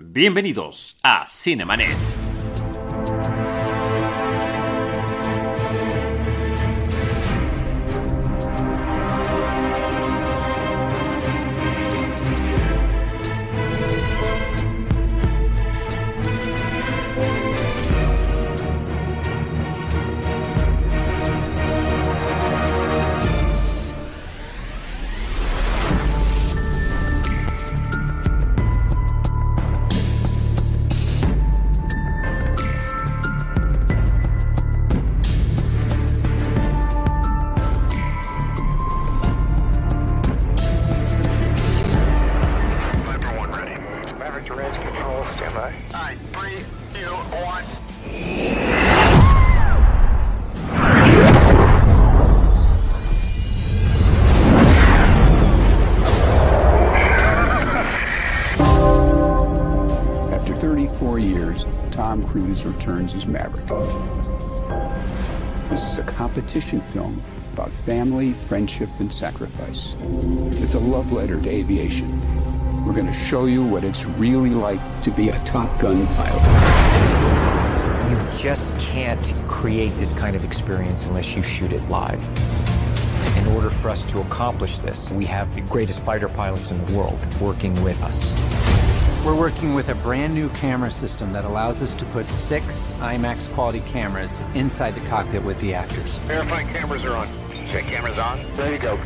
Bienvenidos a Cinemanet. Returns as Maverick. This is a competition film about family, friendship, and sacrifice. It's a love letter to aviation. We're going to show you what it's really like to be a Top Gun pilot. You just can't create this kind of experience unless you shoot it live. In order for us to accomplish this, we have the greatest fighter pilots in the world working with us. We're working with a brand new camera system that allows us to put six IMAX quality cameras inside the cockpit with the actors. Verifying cameras are on. Check cameras on. There you go.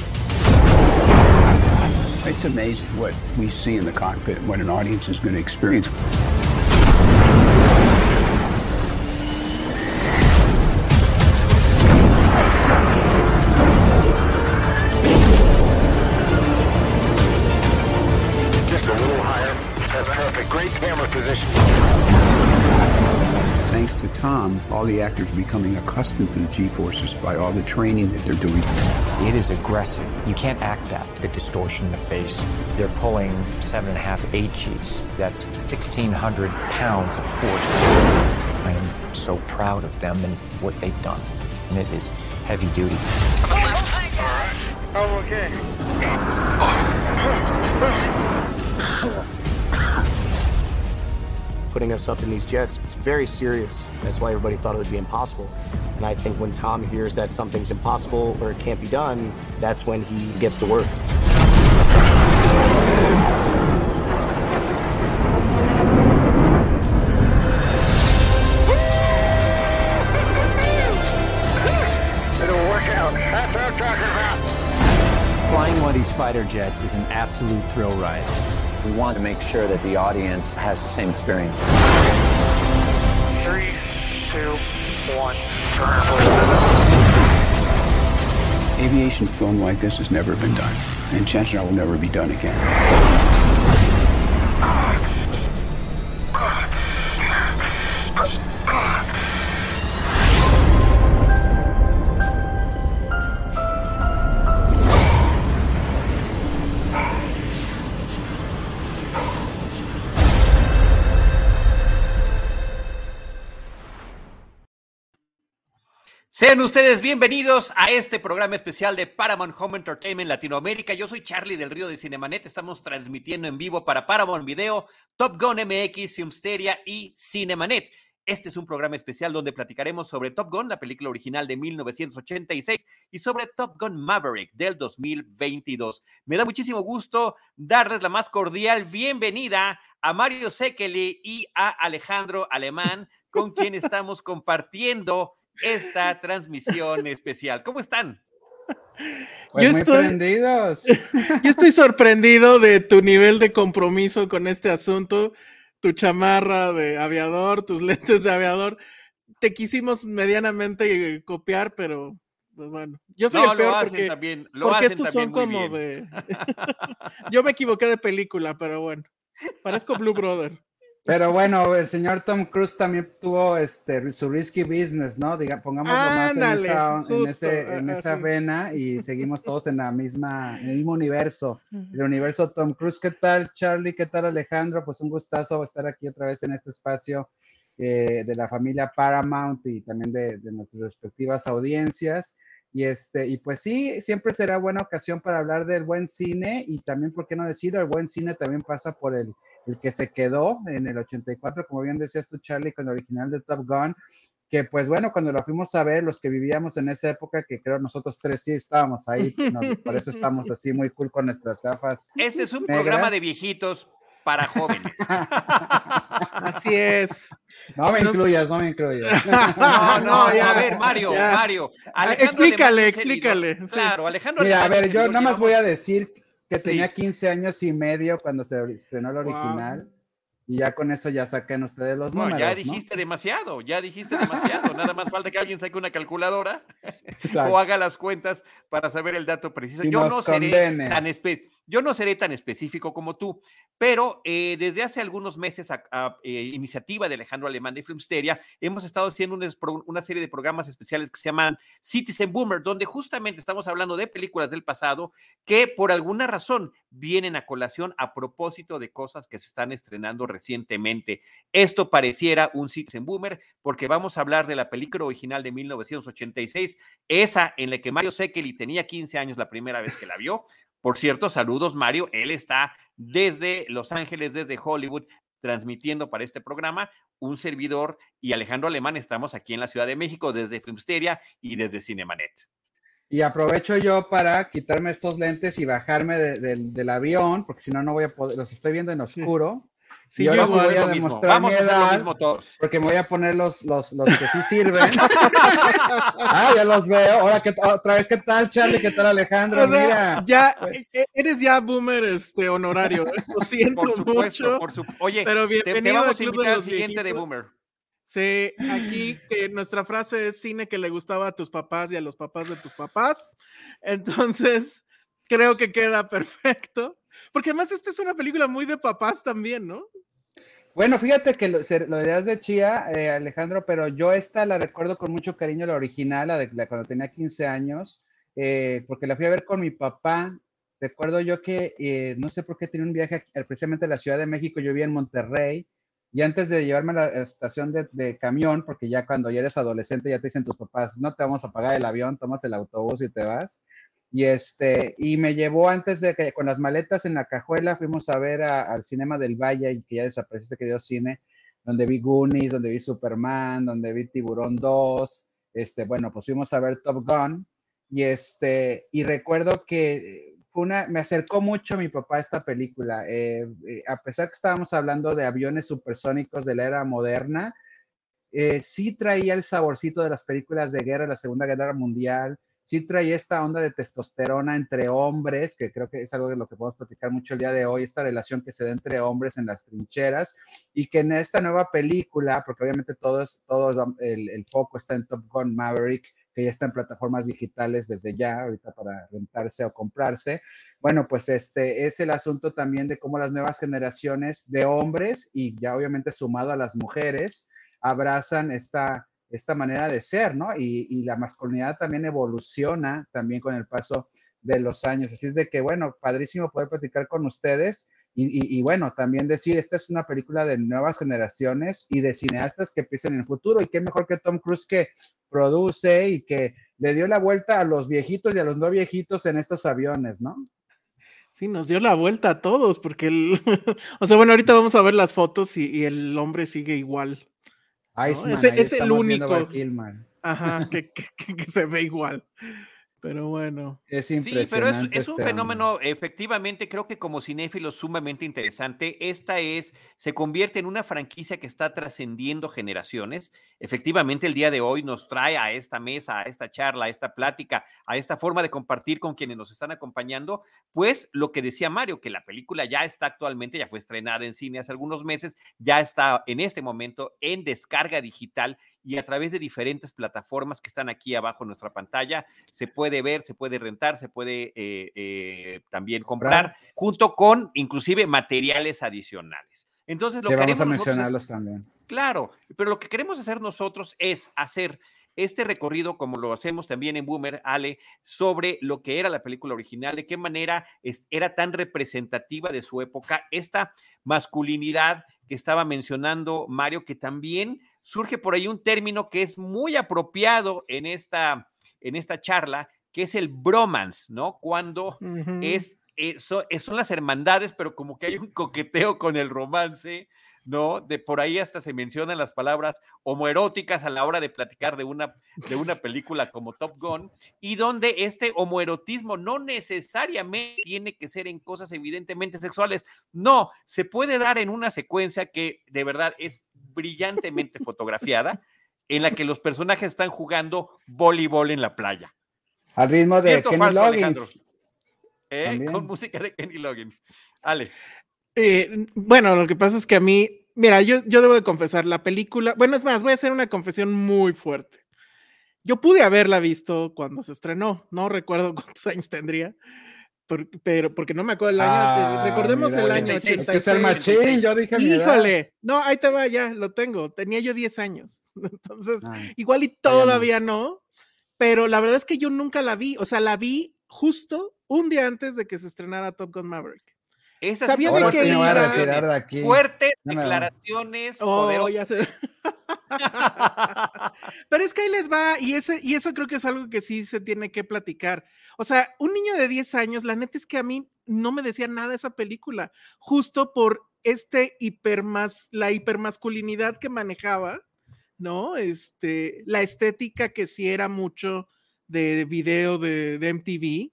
It's amazing what we see in the cockpit, what an audience is going to experience. Thanks to Tom, all the actors are becoming accustomed to the G-forces by all the training that they're doing. It is aggressive. You can't act that. The distortion in the face. They're pulling seven and a half HEs. That's 1,600 pounds of force. I am so proud of them and what they've done. And it is heavy duty. Oh, okay. Putting us up in these jets. It's very serious. That's why everybody thought it would be impossible. And I think when Tom hears that something's impossible or it can't be done, that's when he gets to work. It'll work out. That's what talking about. Flying one of these fighter jets is an absolute thrill ride. We want to make sure that the audience has the same experience. Three, two, one. Aviation film like this has never been done, and chances are will never be done again. Sean ustedes bienvenidos a este programa especial de Paramount Home Entertainment Latinoamérica. Yo soy Charlie del Río de Cinemanet. Estamos transmitiendo en vivo para Paramount Video, Top Gun MX, Filmsteria y Cinemanet. Este es un programa especial donde platicaremos sobre Top Gun, la película original de 1986, y sobre Top Gun Maverick del 2022. Me da muchísimo gusto darles la más cordial bienvenida a Mario Sekeli y a Alejandro Alemán, con quien estamos compartiendo esta transmisión especial. ¿Cómo están? Pues Yo muy estoy- prendidos. Yo estoy sorprendido de tu nivel de compromiso con este asunto, tu chamarra de aviador, tus lentes de aviador. Te quisimos medianamente copiar, pero pues bueno, yo soy No, el peor lo hacen porque, también, lo porque hacen estos también son muy como bien. de... yo me equivoqué de película, pero bueno, parezco Blue Brother. Pero bueno, el señor Tom Cruise también tuvo este su risky business, ¿no? Diga, pongámoslo más en Ándale, esa, en ese- en a- esa vena y seguimos todos en la misma, en el mismo universo, el universo Tom Cruise. ¿Qué tal, Charlie? ¿Qué tal, Alejandro? Pues un gustazo estar aquí otra vez en este espacio eh, de la familia Paramount y también de, de nuestras respectivas audiencias. Y este, y pues sí, siempre será buena ocasión para hablar del buen cine y también, ¿por qué no decirlo? El buen cine también pasa por el el que se quedó en el 84, como bien decías tú, Charlie, con el original de Top Gun, que pues bueno, cuando lo fuimos a ver, los que vivíamos en esa época, que creo nosotros tres sí estábamos ahí, por eso estamos así muy cool con nuestras gafas. Este es un programa de viejitos para jóvenes. Así es. No me incluyas, no me incluyas. No, no, ya, a ver, Mario, Mario. explícale, explícale. Claro, Alejandro. Mira, a ver, yo nada más voy a decir que tenía 15 años y medio cuando se estrenó el original. Y ya con eso ya saquen ustedes los números. ya dijiste demasiado, ya dijiste demasiado. Nada más falta que alguien saque una calculadora o haga las cuentas para saber el dato preciso. Yo no seré tan específico. Yo no seré tan específico como tú, pero eh, desde hace algunos meses, a, eh, iniciativa de Alejandro Alemán de Filmsteria, hemos estado haciendo una, serie de programas especiales que se llaman Citizen Boomer, donde justamente estamos hablando de películas del pasado que por alguna razón vienen a colación a propósito de cosas que se están estrenando recientemente. Esto pareciera un Citizen Boomer porque vamos a hablar de la película original de 1986, esa en la que Mario Sekeli tenía 15 años la primera vez que la vio. Por cierto, saludos Mario, él está desde Los Ángeles, desde Hollywood, transmitiendo para este programa. Un servidor y Alejandro Alemán estamos aquí en la Ciudad de México desde Filmsteria y desde Cinemanet. Y aprovecho yo para quitarme estos lentes y bajarme del avión, porque si no, no voy a poder, los estoy viendo en oscuro. Sí, yo voy a demostrar Vamos a hacer lo mismo todos. Porque me voy a poner los, los, los que sí sirven. ah, ya los veo. Ahora, otra vez, ¿qué tal, Charlie? ¿Qué tal, Alejandro? Mira. Ya, e, e, eres ya boomer este, honorario. ¿eh? Lo siento por supuesto, mucho. Por su... Oye, pero bienvenido te, vamos a invitar al siguiente de boomer. Sí, aquí que nuestra frase es cine que le gustaba a tus papás y a los papás de tus papás. Entonces, creo que queda perfecto. Porque además esta es una película muy de papás también, ¿no? Bueno, fíjate que lo, lo dirás de Chía, eh, Alejandro, pero yo esta la recuerdo con mucho cariño, la original, la de cuando tenía 15 años, eh, porque la fui a ver con mi papá. Recuerdo yo que, eh, no sé por qué tenía un viaje precisamente a la Ciudad de México, yo vivía en Monterrey, y antes de llevarme a la estación de, de, camión, porque ya cuando ya eres adolescente ya te dicen tus papás, no te vamos a pagar el avión, tomas el autobús y te vas. Y, este, y me llevó antes de que con las maletas en la cajuela fuimos a ver al Cinema del Valle, que ya desapareció este querido cine, donde vi Goonies, donde vi Superman, donde vi Tiburón 2. Este, bueno, pues fuimos a ver Top Gun. Y, este, y recuerdo que fue una, me acercó mucho a mi papá esta película. Eh, eh, a pesar que estábamos hablando de aviones supersónicos de la era moderna, eh, sí traía el saborcito de las películas de guerra, la Segunda Guerra Mundial, sí trae esta onda de testosterona entre hombres, que creo que es algo de lo que podemos platicar mucho el día de hoy, esta relación que se da entre hombres en las trincheras, y que en esta nueva película, porque obviamente todo, es, todo el, el foco está en Top Gun Maverick, que ya está en plataformas digitales desde ya, ahorita para rentarse o comprarse. Bueno, pues este es el asunto también de cómo las nuevas generaciones de hombres y ya obviamente sumado a las mujeres abrazan esta esta manera de ser, ¿no? Y, la masculinidad también evoluciona también con el paso de los años. Así es de que, bueno, padrísimo poder platicar con ustedes y, bueno, también decir, esta es una película de nuevas generaciones y de cineastas que piensan en el futuro y qué mejor que Tom Cruise que produce y que le dio la vuelta a los viejitos y a los no viejitos en estos aviones, ¿no? Sí, nos dio la vuelta a todos, porque, el... o sea, bueno, ahorita vamos a ver las fotos y el hombre sigue igual. Ese es el único. Ajá, que, que, se ve igual. Pero bueno. Es impresionante. Sí, pero es, un este fenómeno, efectivamente, creo que como cinéfilo sumamente interesante. Esta es, se convierte en una franquicia que está trascendiendo generaciones. Efectivamente, el día de hoy nos trae a esta mesa, a esta charla, a esta plática, a esta forma de compartir con quienes nos están acompañando, pues lo que decía Mario, que la película ya está actualmente, ya fue estrenada en cine hace algunos meses, ya está en este momento en descarga digital y a través de diferentes plataformas que están aquí abajo en nuestra pantalla. Se puede ver, se puede rentar, se puede eh, eh, también comprar, junto con inclusive materiales adicionales. Entonces, lo que vamos a mencionarlos también. Claro, pero lo que queremos hacer nosotros es hacer este recorrido, como lo hacemos también en Boomer, Ale, sobre lo que era la película original, de qué manera era tan representativa de su época, esta masculinidad que estaba mencionando Mario, que también surge por ahí un término que es muy apropiado en esta, en esta charla, que es el bromance, ¿no? Cuando es eh, so- eh, son las hermandades, pero como que hay un coqueteo con el romance, ¿no? De por ahí hasta se mencionan las palabras homoeróticas a la hora de platicar de una, de una película como Top Gun, y donde este homoerotismo no necesariamente tiene que ser en cosas evidentemente sexuales, no, se puede dar en una secuencia que de verdad es brillantemente fotografiada, en la que los personajes están jugando voleibol en la playa. Al ritmo de ¿Cierto o Kenny? Loggins. ¿eh? Con música de Kenny Loggins. Ale. Eh, bueno, lo que pasa es que a mí, mira, yo, yo debo de confesar, la película, bueno, es más, voy a hacer una confesión muy fuerte. Yo pude haberla visto cuando se estrenó, no recuerdo cuántos años tendría, por- pero porque no me acuerdo el año. Ah, recordemos mira, el año 86. Es que es el 86. machín, yo dije. Híjole, no, ahí te va, ya lo tengo. Tenía yo 10 años. Entonces, Ah, igual y todavía no, pero la verdad es que yo nunca la vi. O sea, la vi justo un día antes de que se estrenara Top Gun Maverick. Esas Sabía de me voy a iba. retirar de aquí. Fuertes No declaraciones. Oh, poderosas. ya sé. Pero es que ahí les va, y, ese, y eso creo que es algo que sí se tiene que platicar. O sea, un niño de 10 años, la neta es que a mí no me decía nada esa película, justo por este hipermas, la hipermasculinidad que manejaba, ¿no? Este, la estética que sí era mucho de video de, de MTV.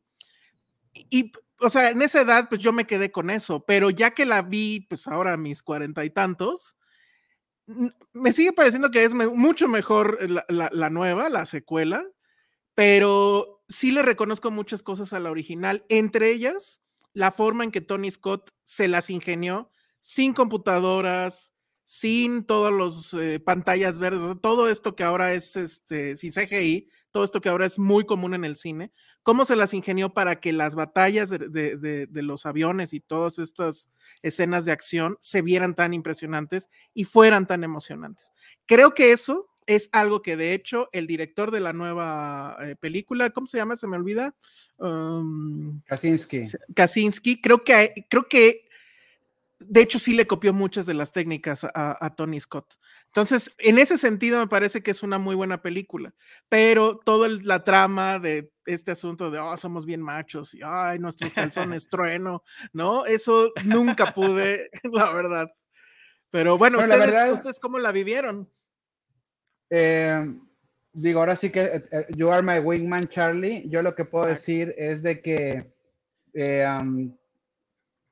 Y, o sea, en esa edad, pues yo me quedé con eso, pero ya que la vi, pues ahora a mis cuarenta y tantos, me sigue pareciendo que es mucho mejor la, nueva, la secuela, pero sí le reconozco muchas cosas a la original, entre ellas la forma en que Tony Scott se las ingenió sin computadoras, sin todos los eh, pantallas verdes, todo esto que ahora es este, sin CGI, todo esto que ahora es muy común en el cine, cómo se las ingenió para que las batallas de, de- de- de los aviones y todas estas escenas de acción se vieran tan impresionantes y fueran tan emocionantes. Creo que eso es algo que de hecho el director de la nueva eh, película, ¿cómo se llama? Se me olvida. Um, Kaczynski. Kaczynski, creo que, creo que de hecho sí le copió muchas de las técnicas a, a Tony Scott. Entonces, en ese sentido me parece que es una muy buena película, pero toda el- la trama de este asunto de, oh, somos bien machos y, ay, nuestros calzones trueno, ¿no? Eso nunca pude, la verdad. Pero bueno, Bueno, la ustedes, verdad- ¿ustedes cómo la vivieron? Eh, digo, ahora sí que eh, eh, You Are My Wingman, Charlie. Yo lo que puedo Exacto. decir es de que eh,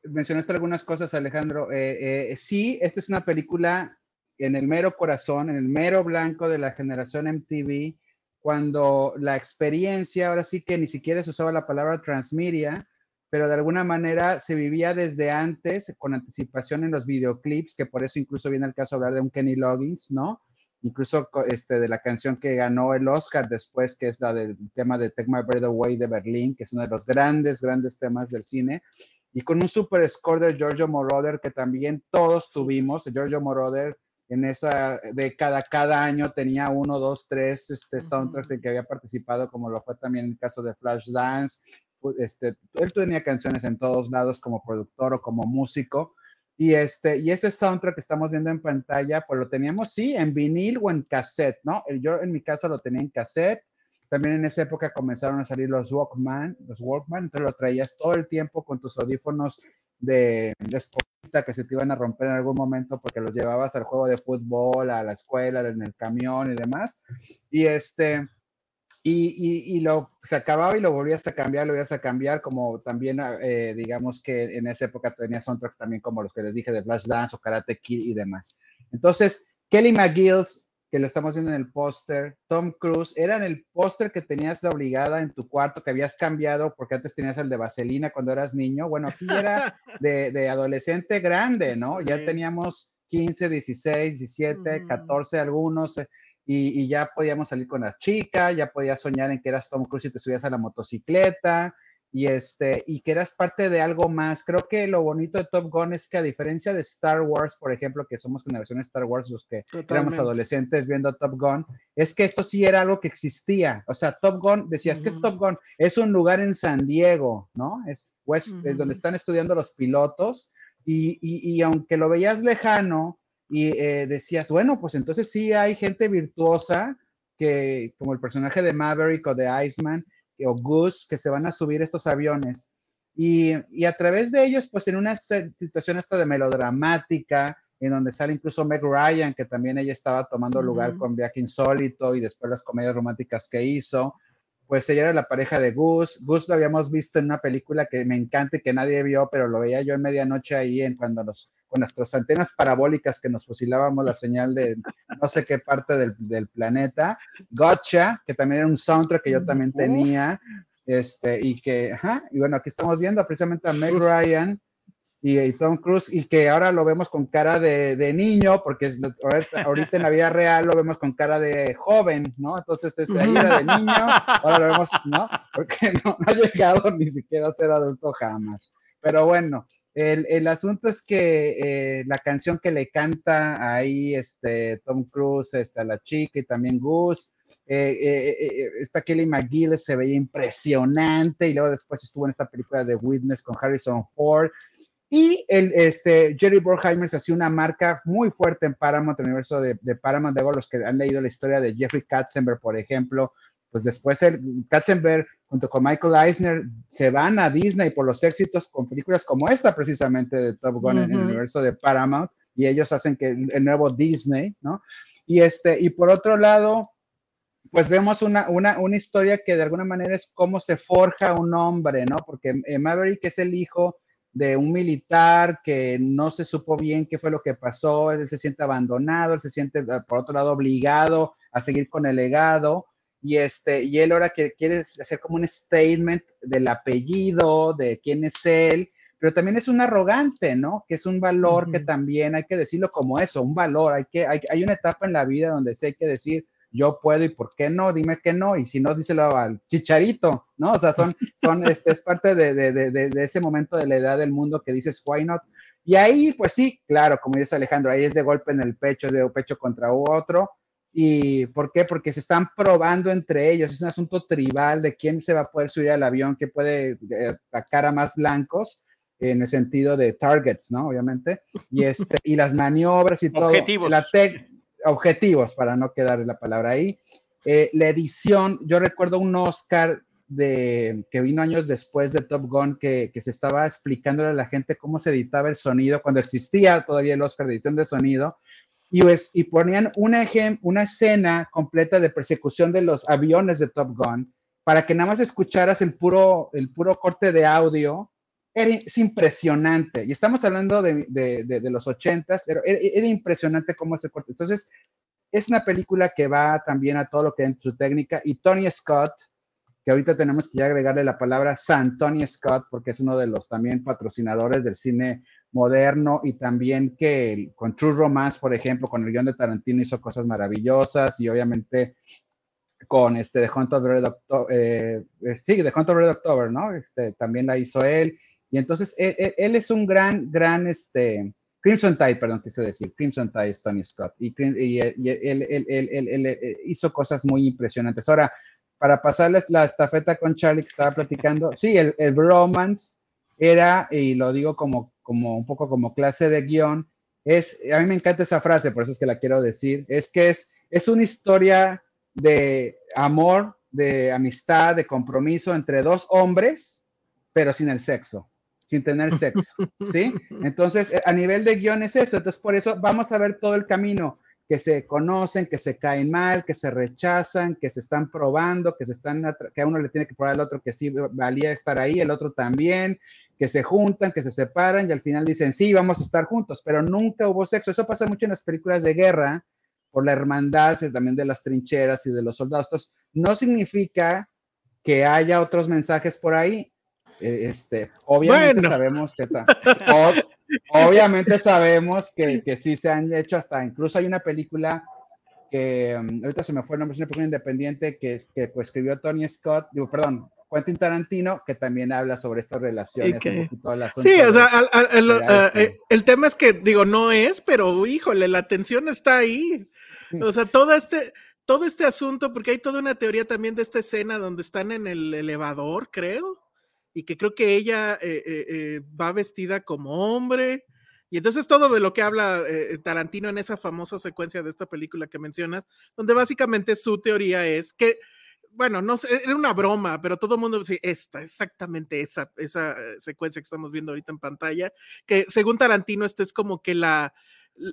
mencionaste algunas cosas, Alejandro. Eh, eh, sí, esta es una película en el mero corazón, en el mero blanco de la generación MTV, cuando la experiencia, ahora sí que ni siquiera se usaba la palabra transmedia, pero de alguna manera se vivía desde antes, con anticipación en los videoclips, que por eso incluso viene el caso hablar de un Kenny Loggins, ¿no? incluso este, de la canción que ganó el Oscar después, que es la del tema de Take My Breath Away de Berlín, que es uno de los grandes, grandes temas del cine, y con un super score de Giorgio Moroder que también todos tuvimos. Giorgio Moroder en esa década, cada año tenía uno, dos, tres este, soundtracks en que había participado, como lo fue también en el caso de Flashdance. Este, él tenía canciones en todos lados como productor o como músico. Y, este, y ese soundtrack que estamos viendo en pantalla, pues lo teníamos, sí, en vinil o en cassette, ¿no? Yo en mi caso lo tenía en cassette. También en esa época comenzaron a salir los Walkman, los Walkman, entonces lo traías todo el tiempo con tus audífonos de, de que se te iban a romper en algún momento porque los llevabas al juego de fútbol, a la escuela, en el camión y demás. Y este, y, y, y lo se acababa y lo volvías a cambiar, lo volvías a cambiar, como también, eh, digamos que en esa época tenía soundtracks también como los que les dije de Flashdance o Karate Kid y demás. Entonces, Kelly McGills, que lo estamos viendo en el póster, Tom Cruise, eran el póster que tenías de obligada en tu cuarto, que habías cambiado porque antes tenías el de Vaselina cuando eras niño. Bueno, aquí era de, de adolescente grande, ¿no? Ya teníamos 15, 16, 17, Ujú. 14 algunos. eh, y, y ya podíamos salir con la chica, ya podías soñar en que eras Tom Cruise y te subías a la motocicleta, y este, y que eras parte de algo más. Creo que lo bonito de Top Gun es que a diferencia de Star Wars, por ejemplo, que somos generación Star Wars, los que éramos Totalmente. adolescentes viendo Top Gun, es que esto sí era algo que existía. O sea, Top Gun, decías que es. Top Gun, es un lugar en San Diego, ¿no? Es, pues, es donde están estudiando los pilotos, y, y- y aunque lo veías lejano, y eh, decías, bueno, pues entonces sí hay gente virtuosa, que, como el personaje de Maverick o de Iceman, o Goose, que se van a subir estos aviones. Y, y, a través de ellos, pues en una situación esta de melodramática, en donde sale incluso Meg Ryan, que también ella estaba tomando lugar con Viaje Insólito y después las comedias románticas que hizo, pues ella era la pareja de Gus. Gus lo habíamos visto en una película que me encanta y que nadie vio, pero lo veía yo en medianoche ahí en cuando nos, con nuestras antenas parabólicas que nos fusilábamos la señal de no sé qué parte del, del planeta. Gotcha, que también era un soundtrack que yo también tenía. Este, y que, ajá, y bueno, aquí estamos viendo precisamente a Meg Ryan y, Tom Cruise, y que ahora lo vemos con cara de, de niño, porque ahorita, en la vida real lo vemos con cara de joven, ¿no? Entonces ese ahí era de niño, ahora lo vemos, ¿no? Porque no, ha llegado ni siquiera a ser adulto jamás. Pero bueno, el, el asunto es que eh, la canción que le canta ahí este, Tom Cruise, está la chica y también Gus, eh, eh, esta Kelly McGillis se veía impresionante y luego después estuvo en esta película de Witness con Harrison Ford y el, este, Jerry Bruckheimer se hacía una marca muy fuerte en Paramount, el universo de, de Paramount. Luego, los que han leído la historia de Jeffrey Katzenberg, por ejemplo, pues después el Katzenberg junto con Michael Eisner se van a Disney por los éxitos con películas como esta precisamente de Top Gun en el universo de Paramount y ellos hacen que el, nuevo Disney, ¿no? Y este y por otro lado, pues vemos una, una, una historia que de alguna manera es cómo se forja un hombre, ¿no? Porque eh, Maverick es el hijo de un militar que no se supo bien qué fue lo que pasó, él se siente abandonado, él se siente, ah, por otro lado, obligado a seguir con el legado, y, este, y él ahora que quiere hacer como un statement del apellido, de quién es él, pero también es un arrogante, ¿no? Que es un valor que también hay que decirlo como eso, un valor, hay, que, hay, hay una etapa en la vida donde se hay que decir, yo puedo y por qué no, dime que no, y si no, díselo al chicharito, ¿no? O sea, son, son, este, es parte de, de, de, de, ese momento de la edad del mundo que dices, why not? Y ahí, pues sí, claro, como dice Alejandro, ahí es de golpe en el pecho, es de pecho contra otro. ¿Y por qué? Porque se están probando entre ellos, es un asunto tribal de quién se va a poder subir al avión, que puede eh, atacar a más blancos en el sentido de targets, ¿no? Obviamente. Y, este, y las maniobras y todo. Objetivos. La, objetivos, para no quedar la palabra ahí. Eh, la edición, yo recuerdo un Oscar de, que vino años después de Top Gun que, que se estaba explicándole a la gente cómo se editaba el sonido, cuando existía todavía el Oscar de edición de sonido, y, pues, y ponían una, una escena completa de persecución de los aviones de Top Gun para que nada más escucharas el puro, el puro corte de audio es impresionante. Y estamos hablando de, de, de, los ochentas, era, era, impresionante cómo se corta. Entonces, es una película que va también a todo lo que es su técnica. Y Tony Scott, que ahorita tenemos que agregarle la palabra San Tony Scott, porque es uno de los también patrocinadores del cine moderno y también que con True Romance, por ejemplo, con el guion de Tarantino hizo cosas maravillosas y obviamente con este The Hunt of Red October, eh, eh, sí, The Hunt of Red October, ¿no? Este, también la hizo él y entonces él, es un gran, gran, este, Crimson Tide, perdón, quise decir, Crimson Tide es Tony Scott. Y, él, hizo cosas muy impresionantes. Ahora, para pasarles la estafeta con Charlie que estaba platicando, sí, el, el bromance era, y lo digo como, como un poco como clase de guion, es, a mí me encanta esa frase, por eso es que la quiero decir, es que es, es una historia de amor, de amistad, de compromiso entre dos hombres, pero sin el sexo sin tener sexo, ¿sí? Entonces, a nivel de guion es eso, entonces por eso vamos a ver todo el camino, que se conocen, que se caen mal, que se rechazan, que se están probando, que se están, que a uno le tiene que probar al otro que sí valía estar ahí, el otro también, que se juntan, que se separan y al final dicen, sí, vamos a estar juntos, pero nunca hubo sexo. Eso pasa mucho en las películas de guerra, por la hermandad también de las trincheras y de los soldados. Entonces, no significa que haya otros mensajes por ahí. Eh, este, obviamente sabemos que obviamente sabemos que, que, sí se han hecho hasta, incluso hay una película que um, ahorita se me fue el nombre, es una película independiente que, que pues, escribió Tony Scott, digo, perdón, Quentin Tarantino, que también habla sobre estas relaciones. sí, o sea, eh, el tema es que, digo, no es, pero híjole, la tensión está ahí. O sea, todo este, todo este asunto, porque hay toda una teoría también de esta escena donde están en el elevador, creo y que creo que ella eh, eh, eh, va vestida como hombre. Y entonces todo de lo que habla Tarantino en esa famosa secuencia de esta película que mencionas, donde básicamente su teoría es que bueno, no sé, era una broma, pero todo el mundo decía, esta, exactamente esa, esa eh, secuencia que estamos viendo ahorita en pantalla, que según Tarantino, este es como que la,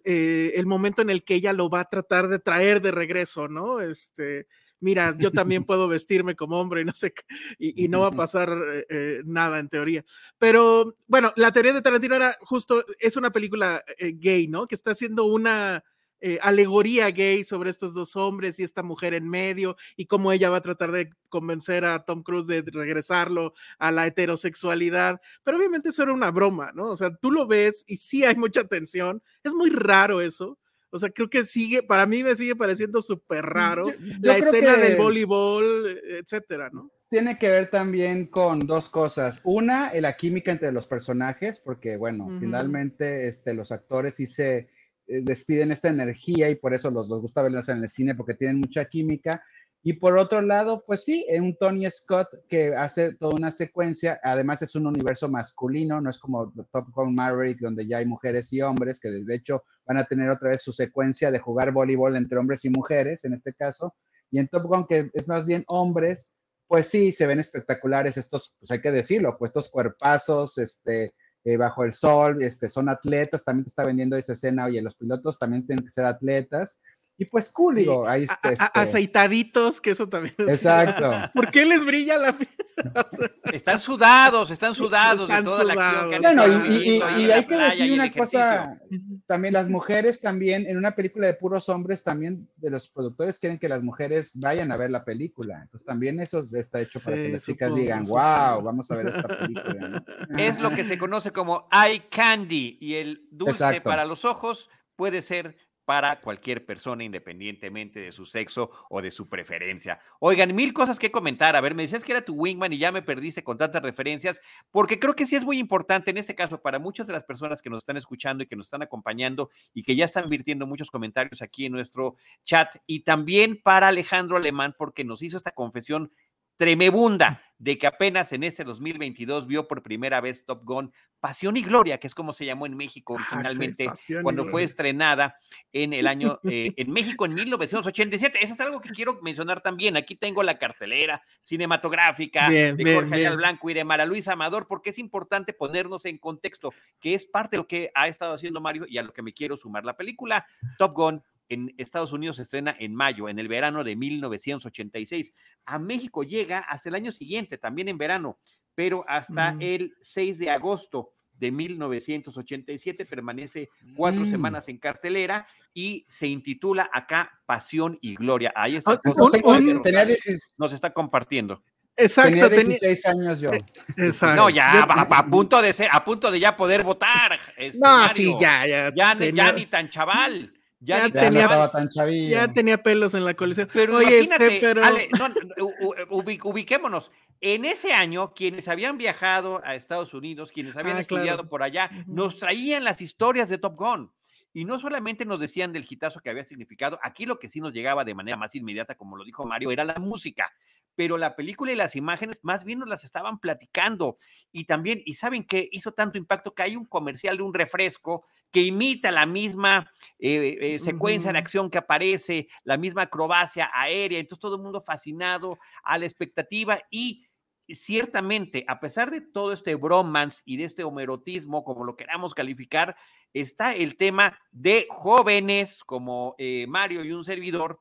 eh, el momento en el que ella lo va a tratar de traer de regreso, ¿no? Este, mira, yo también puedo vestirme como hombre y no sé, y, y no va a pasar eh, eh, nada en teoría. Pero bueno, la teoría de Tarantino era justo, es una película eh, gay, ¿no? Que está haciendo una eh, alegoría gay sobre estos dos hombres y esta mujer en medio y cómo ella va a tratar de convencer a Tom Cruise de regresarlo a la heterosexualidad. Pero obviamente eso era una broma, ¿no? O sea, tú lo ves y sí hay mucha tensión. Es muy raro eso. O sea, creo que sigue, para mí me sigue pareciendo súper raro Yo- yo la escena del voleibol, etcétera, ¿no? Tiene que ver también con dos cosas. Una, eh, la química entre los personajes, porque bueno, Ujú. finalmente este, los actores sí se despiden esta energía y por eso los, los gusta verlos en el cine porque tienen mucha química. Y por otro lado, pues sí, eh, un Tony Scott que hace toda una secuencia, además es un universo masculino, no es como Top Gun Maverick donde ya hay mujeres y hombres, que de hecho van a tener otra vez su secuencia de jugar voleibol entre hombres y mujeres en este caso. Y en Top Gun, que es más bien hombres, pues sí, se ven espectaculares estos, pues hay que decirlo, pues estos cuerpazos, este, eh, bajo el sol, este, son atletas, también te está vendiendo esa escena, oye, los pilotos también tienen que ser atletas, y pues cool, digo, ahí está. a- este, aceitaditos, que eso también es- Exacto. ¿Por qué les brilla la piel? Están sudados, están sudados Están de toda la acción que han Bueno, y, y- y hay que decir una cosa, también las mujeres también, en una película de puros hombres, también de los productores quieren que las mujeres vayan a ver la película. Entonces también eso está hecho para que las chicas supongo, digan, supongo. wow, vamos a ver esta película. ¿no? Es lo que se conoce como eye candy y el dulce Exacto. para los ojos puede ser para cualquier persona independientemente de su sexo o de su preferencia. Oigan, mil cosas que comentar. A ver, me decías que era tu wingman y ya me perdiste con tantas referencias, porque creo que sí es muy importante en este caso para muchas de las personas que nos están escuchando y que nos están acompañando y que ya están virtiendo muchos comentarios aquí en nuestro chat y también para Alejandro Alemán porque nos hizo esta confesión tremebunda de que apenas en este 2022 vio por primera vez Top Gun Pasión y Gloria, que es como se llamó en México Ah, sí, originalmente cuando fue estrenada en el año, eh, en México en 1987. Eso es algo que quiero mencionar también. Aquí tengo la cartelera cinematográfica Bien, de bien, Jorge bien. Blanco y de Mara Luisa Amador, porque es importante ponernos en contexto, que es parte de lo que ha estado haciendo Mario y a lo que me quiero sumar. La película Top Gun en Estados Unidos se estrena en mayo, en el verano de 1986. A México llega hasta el año siguiente, también en verano, pero hasta Mm. el 6 de agosto de 1987 permanece cuatro Mm. semanas en cartelera y se intitula acá Pasión y Gloria. Ahí está. Ah, Rosales, 16, nos está compartiendo. Exacto, tenía tenía- 16 años yo. exacto. No, ya Yo- a, a punto de ser, a punto de ya poder votar. este, No, Mario. sí, ya, ya. Ya, tenía, ya ni tan chaval. Ya, tenía- chaval. estaba tan chavillo. ya tenía pelos en la colección. Pero Oye, imagínate, este, pero Ale, no, no, u- u- ubi- ubiquémonos. En ese año, quienes habían viajado a Estados Unidos, quienes habían Ah, estudiado claro. por allá, nos traían las historias de Top Gun. Y no solamente nos decían del hitazo que había significado, aquí lo que sí nos llegaba de manera más inmediata, como lo dijo Mario, era la música. Pero la película y las imágenes más bien nos las estaban platicando. Y también, y saben que hizo tanto impacto que hay un comercial de un refresco que imita la misma eh, eh, secuencia de acción que aparece, la misma acrobacia aérea. Entonces todo el mundo fascinado a la expectativa y ciertamente, a pesar de todo este bromance y de este homerotismo, como lo queramos calificar, está el tema de jóvenes como eh, Mario y un servidor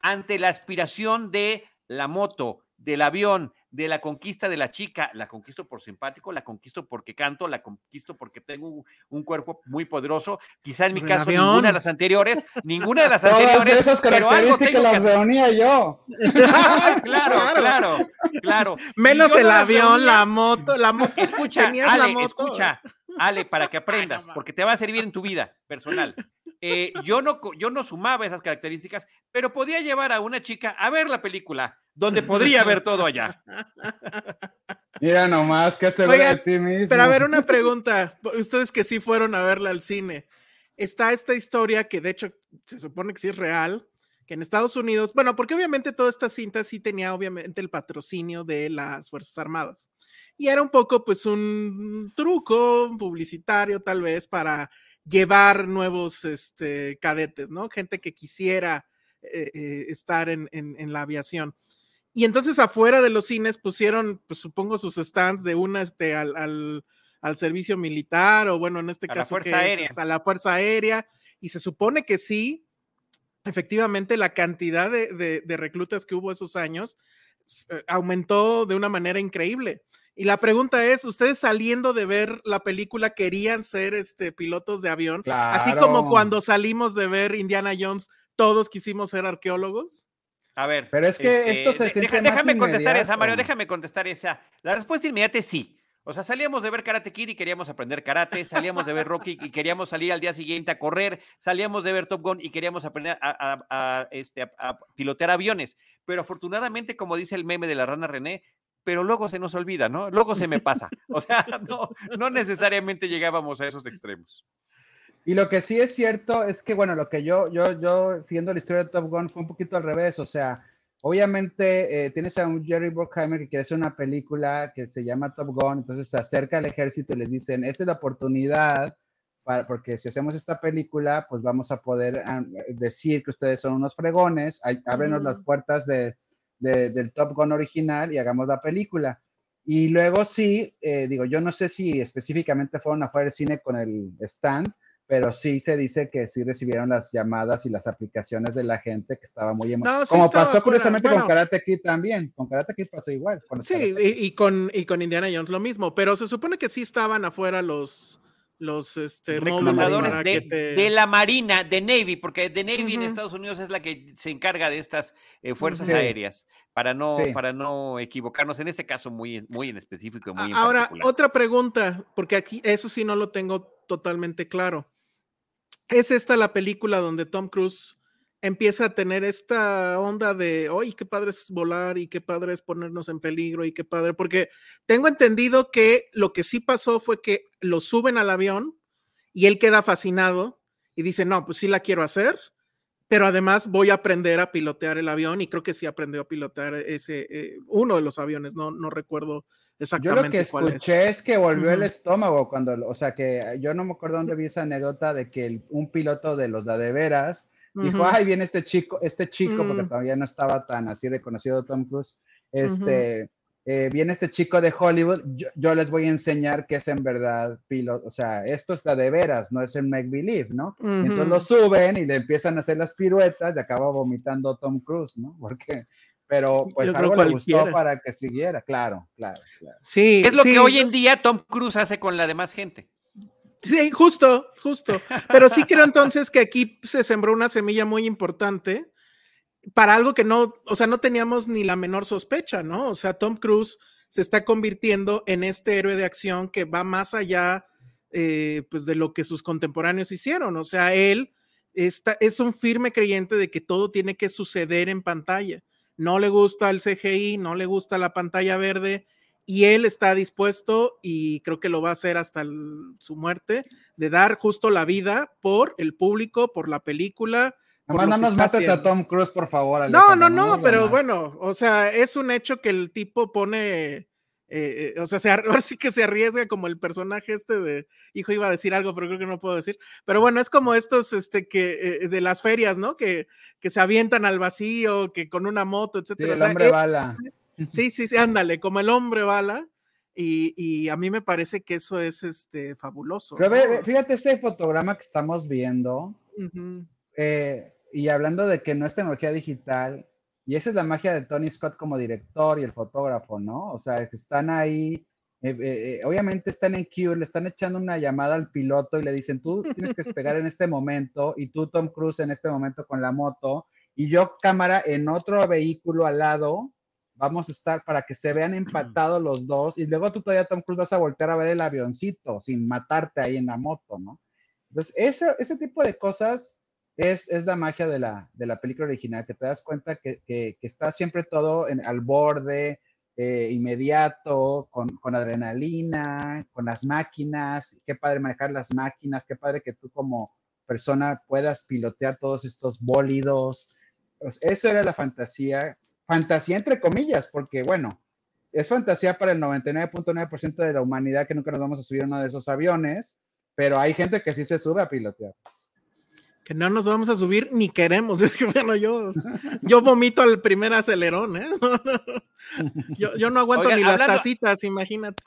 ante la aspiración de la moto, del avión, de la conquista de la chica. La conquisto por simpático, la conquisto porque canto, la conquisto porque tengo un, un cuerpo muy poderoso. Quizá en mi caso, avión. ninguna de las anteriores, ninguna de las Todas anteriores, esas pero algo características tengo que las hacer. reunía yo. claro, claro, claro. Menos el no avión, reunía. la moto, la moto. Escucha, la Ale, moto. escucha, Ale, para que aprendas, porque te va a servir en tu vida personal. Eh, yo, no, yo no sumaba esas características, pero podía llevar a una chica a ver la película, donde podría ver todo allá. Mira nomás, que seguro Oigan, de ti mismo. Pero a ver, una pregunta. Ustedes que sí fueron a verla al cine. Está esta historia que de hecho se supone que sí es real, que en Estados Unidos, bueno, porque obviamente toda esta cinta sí tenía obviamente el patrocinio de las Fuerzas Armadas. Y era un poco pues un truco publicitario tal vez para llevar nuevos este, cadetes, ¿no? Gente que quisiera eh, eh, estar en, en- en la aviación. Y entonces afuera de los cines pusieron, pues supongo, sus stands de una este, al, al, al servicio militar o bueno, en este A la caso Fuerza que es Aérea. hasta la Fuerza Aérea. Y se supone que sí, efectivamente la cantidad de, de- de reclutas que hubo esos años eh, aumentó de una manera increíble. Y la pregunta es, ¿ustedes saliendo de ver la película querían ser este, pilotos de avión? Así como cuando salimos de ver Indiana Jones, todos quisimos ser arqueólogos. A ver. Pero es que esto se de- siente deja- más déjame contestar esa. Mario, déjame contestar esa. La respuesta inmediata es sí. O sea, salíamos de ver Karate Kid y queríamos aprender karate, salíamos de ver Rocky y queríamos salir al día siguiente a correr, salíamos de ver Top Gun y queríamos aprender a, a- a, este, a- a pilotear aviones. Pero afortunadamente, como dice el meme de la rana René, pero luego se nos olvida, ¿no? Luego se me pasa. O sea, no, no necesariamente llegábamos a esos extremos. Y lo que sí es cierto es que, bueno, lo que yo, yo, yo, siguiendo la historia de Top Gun, fue un poquito al revés. O sea, obviamente eh, tienes a un Jerry Bruckheimer que quiere hacer una película que se llama Top Gun, entonces se acerca al ejército y les dicen, esta es la oportunidad, para, porque si hacemos esta película, pues vamos a poder decir que ustedes son unos fregones, ábrenos las Ujú. puertas de, de- del Top Gun original y hagamos la película. Y luego sí, eh, digo, yo no sé si específicamente fueron afuera del cine con el stand, pero sí se dice que sí recibieron las llamadas y las aplicaciones de la gente que estaba muy emocionada. No, sí Como pasó afuera, curiosamente bueno. con Karate Kid también. Con Karate Kid pasó igual. con Sí, y, y con, y con Indiana Jones lo mismo, pero se supone que sí estaban afuera los, los este, módulos de, que te- de la Marina, de Navy, porque de Navy en Ujú. Estados Unidos es la que se encarga de estas eh, fuerzas. Sí. aéreas, para no, Sí. para no equivocarnos, en este caso muy, en- muy en específico y muy en Ahora, particular. otra pregunta, porque aquí eso sí no lo tengo totalmente claro. ¿Es esta la película donde Tom Cruise empieza a tener esta onda de, oye, qué padre es volar y qué padre es ponernos en peligro y qué padre? Porque tengo entendido que lo que sí pasó fue que lo suben al avión y él queda fascinado y dice, no, pues sí la quiero hacer, pero además voy a aprender a pilotear el avión y creo que sí aprendió a pilotear ese, eh, uno de los aviones, no, no recuerdo Yo exactamente lo que cuál escuché es. que volvió el Ujú. estómago cuando, o sea, que yo no me acuerdo dónde vi esa anécdota de que el- un piloto de los de, a dijo, ay, viene este chico, este chico, porque Mm. todavía no estaba tan así reconocido Tom Cruise, este, eh, viene este chico de Hollywood, yo, yo les voy a enseñar que es en verdad piloto, o sea, esto está de veras, no es el make believe, ¿no? Y entonces lo suben y le empiezan a hacer las piruetas y acaba vomitando Tom Cruise, ¿no? Porque, pero pues algo le gustó para que siguiera, claro, claro, claro. Sí, es lo sí, que hoy en día Tom Cruise hace con la demás gente. Sí, justo, justo. Pero sí creo entonces que aquí se sembró una semilla muy importante para algo que no, o sea, no teníamos ni la menor sospecha, ¿no? O sea, Tom Cruise se está convirtiendo en este héroe de acción que va más allá, eh, pues, de lo que sus contemporáneos hicieron. O sea, él está, es un firme creyente de que todo tiene que suceder en pantalla. No le gusta el CGI, no le gusta la pantalla verde, y él está dispuesto, y creo que lo va a hacer hasta el- su muerte, de dar justo la vida por el público, por la película. no nos mates a. Tom Cruise, por favor. No, no, no, pero bueno, o sea, es un hecho que el tipo pone, eh, eh, o sea, se, ahora sí que se arriesga como el personaje este de, hijo, iba a decir algo, pero creo que no puedo decir, pero bueno, es como estos, este, que, eh, de las ferias, ¿no? Que, que se avientan al vacío, que con una moto, Sí, etcétera. O el hombre eh, bala. Sí, sí, sí, ándale, como el hombre bala. Y, y a mí me parece que eso es este fabuloso. Pero ve- ¿no? ve, fíjate ese fotograma que estamos viendo, eh, y hablando de que no es tecnología digital, y esa es la magia de Tony Scott como director y el fotógrafo, ¿no? O sea, que están ahí, eh, eh, obviamente están en Q, le están echando una llamada al piloto y le dicen, tú tienes que despegar en este momento, y tú, Tom Cruise, en este momento con la moto, y yo, cámara, en otro vehículo al lado, vamos a estar para que se vean empatados los dos, y luego tú todavía, Tom Cruise, vas a voltear a ver el avioncito sin matarte ahí en la moto, ¿no? Entonces, ese, ese tipo de cosas es, es la magia de la, de la película original, que te das cuenta que, que- que está siempre todo en, al borde, eh, inmediato, con, con adrenalina, con las máquinas, qué padre manejar las máquinas, qué padre que tú como persona puedas pilotear todos estos bólidos. Pues eso era la fantasía, fantasía entre comillas, porque bueno, es fantasía para el 99.9% de la humanidad que nunca nos vamos a subir a uno de esos aviones, pero hay gente que sí se sube a pilotear. Que no nos vamos a subir ni queremos. Es que, bueno, yo, yo vomito al primer acelerón, ¿eh? yo, yo, no aguanto ni las tacitas, imagínate.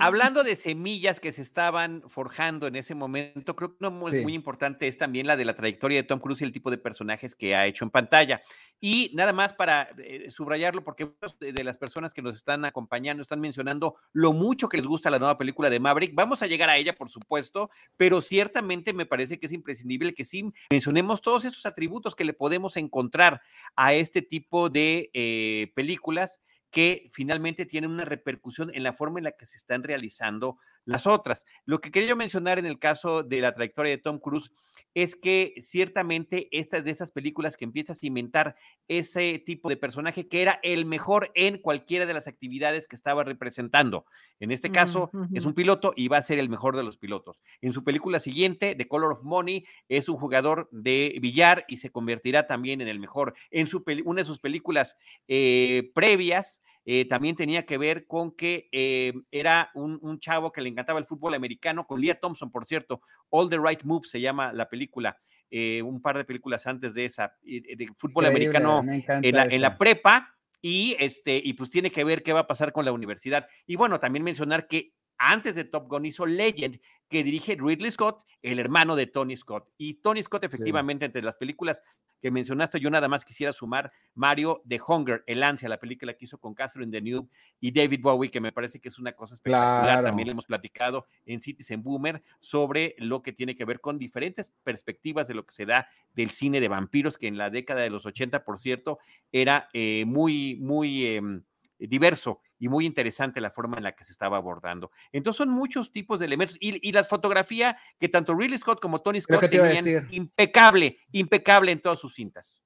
hablando de semillas que se estaban forjando en ese momento, creo que uno muy, muy importante es también la de la trayectoria de Tom Cruise y el tipo de personajes que ha hecho en pantalla. Y nada más para eh, subrayarlo, porque de las personas que nos están acompañando están mencionando lo mucho que les gusta la nueva película de Maverick. Vamos a llegar a ella, por supuesto, pero ciertamente me parece que es imprescindible que sí mencionemos todos esos atributos que le podemos encontrar a este tipo de eh, películas que finalmente tienen una repercusión en la forma en la que se están realizando las otras. Lo que quería mencionar en el caso de la trayectoria de Tom Cruise es que ciertamente esta es de esas películas que empieza a cimentar ese tipo de personaje que era el mejor en cualquiera de las actividades que estaba representando. En este caso es un piloto y va a ser el mejor de los pilotos. En su película siguiente, The Color of Money, es un jugador de billar y se convertirá también en el mejor. En su una de sus películas eh, previas, eh, también tenía que ver con que eh, era un, chavo que le encantaba el fútbol americano, con Leah Thompson, por cierto, All the Right Moves se llama la película, eh, un par de películas antes de esa, de fútbol americano en la, en la, prepa, y, este, y pues tiene que ver qué va a pasar con la universidad. Y bueno, también mencionar que antes de Top Gun hizo Legend, que dirige Ridley Scott, el hermano de Tony Scott. Y Tony Scott, efectivamente, entre las películas que mencionaste, yo nada más quisiera sumar Mario de Hunger, El Ansia, la película que hizo con Catherine Deneuve y David Bowie, que me parece que es una cosa espectacular. También hemos platicado en Citizen Boomer sobre lo que tiene que ver con diferentes perspectivas de lo que se da del cine de vampiros, que en la década de los 80, por cierto, era eh, muy, muy... Em, diverso y muy interesante la forma en la que se estaba abordando. Entonces son muchos tipos de elementos y, la fotografía que tanto Ridley Scott como Tony Scott tenían impecable, impecable en todas sus cintas.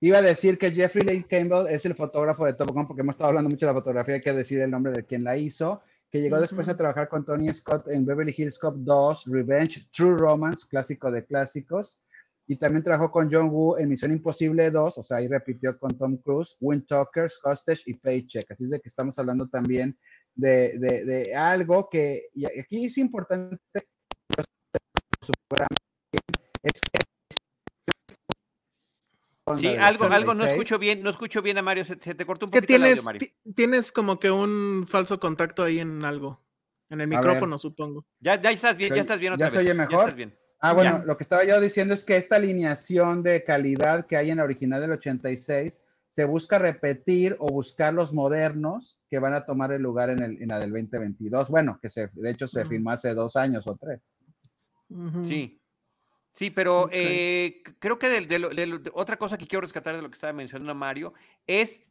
Iba a decir que Jeffrey Lane Campbell es el fotógrafo de Top Gun porque hemos estado hablando mucho de la fotografía, hay que decir el nombre de quien la hizo, que llegó después a trabajar con Tony Scott en Beverly Hills Cop 2, Revenge, True Romance, clásico de clásicos, y también trabajó con John Woo en Misión Imposible 2, o sea, ahí repitió con Tom Cruise, Wind Talkers, Hostage y Paycheck. Así es de que estamos hablando también de, de, algo que, y aquí es importante, es Sí, algo, algo no escucho bien, no escucho bien a Mario, se, te cortó un poquito tienes, el audio, Mario. Tienes como que un falso contacto ahí en algo, en el micrófono, supongo. Ya, ya estás bien, ya estás bien otra ¿Ya se oye mejor? Ya estás bien. Ah, bueno, lo que estaba yo diciendo es que esta alineación de calidad que hay en la original del 86 se busca repetir o buscar los modernos que van a tomar el lugar en, el, en la del 2022. Bueno, que se, de hecho se firmó hace dos años o tres. Sí. Sí, pero eh, creo que de, otra cosa que quiero rescatar de lo que estaba mencionando Mario es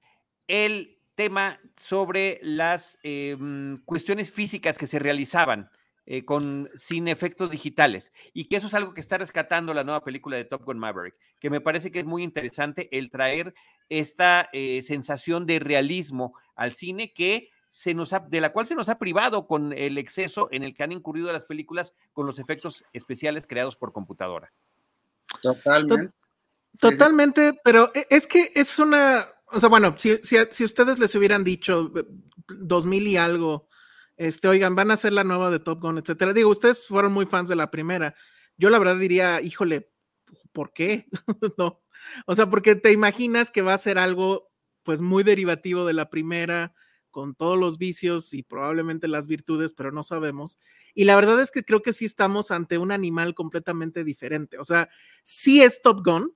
el tema sobre las em, cuestiones físicas que se realizaban eh, con, sin efectos digitales. Y que eso es algo que está rescatando la nueva película de Top Gun Maverick, que me parece que es muy interesante el traer esta eh, sensación de realismo al cine que se nos de la cual se nos ha privado con el exceso en el que han incurrido las películas con los efectos especiales creados por computadora. Totalmente. Totalmente, pero e, es que es una, o sea, bueno, si, si, si ustedes les hubieran dicho 2000 y algo, este, oigan, van a hacer la nueva de Top Gun, etcétera. Digo, ustedes fueron muy fans de la primera. Yo la verdad diría, híjole, ¿por qué? no. O sea, porque te imaginas que va a ser algo pues muy derivativo de la primera, con todos los vicios y probablemente las virtudes, pero no sabemos. Y la verdad es que creo que sí estamos ante un animal completamente diferente. O sea, sí es Top Gun,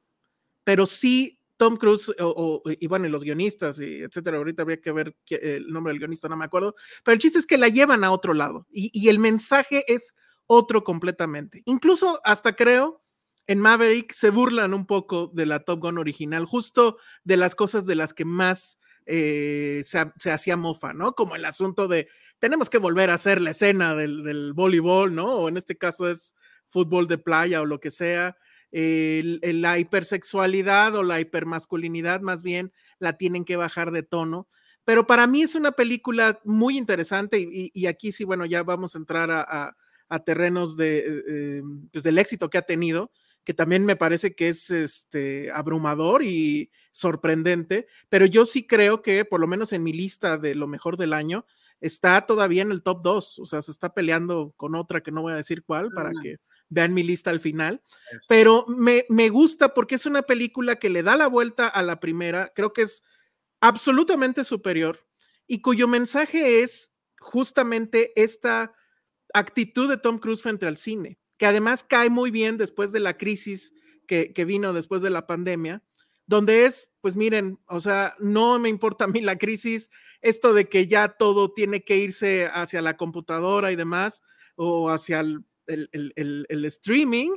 pero sí Tom Cruise o, y bueno, y los guionistas, y etcétera, ahorita habría que ver el nombre del guionista, no me acuerdo, pero el chiste es que la llevan a otro lado y, el mensaje es otro completamente. Incluso hasta creo en Maverick se burlan un poco de la Top Gun original, justo de las cosas de las que más eh, se, hacía mofa, ¿no? Como el asunto de tenemos que volver a hacer la escena del, del voleibol, ¿no? O en este caso es fútbol de playa o lo que sea la hipersexualidad o la hipermasculinidad más bien la tienen que bajar de tono. Pero para mí es una película muy interesante y, aquí sí, bueno, ya vamos a entrar a, terrenos de, eh, eh, pues del éxito que ha tenido, que también me parece que es este, abrumador y sorprendente, pero yo sí creo que por lo menos en mi lista de lo mejor del año está todavía en el top 2, o sea, se está peleando con otra que no voy a decir cuál para que vean mi lista al final, pero me, me gusta porque es una película que le da la vuelta a la primera, creo que es absolutamente superior y cuyo mensaje es justamente esta actitud de Tom Cruise frente al cine, que además cae muy bien después de la crisis que, que vino después de la pandemia, donde es, pues miren, o sea, no me importa a mí la crisis, esto de que ya todo tiene que irse hacia la computadora y demás, o hacia el, el, streaming,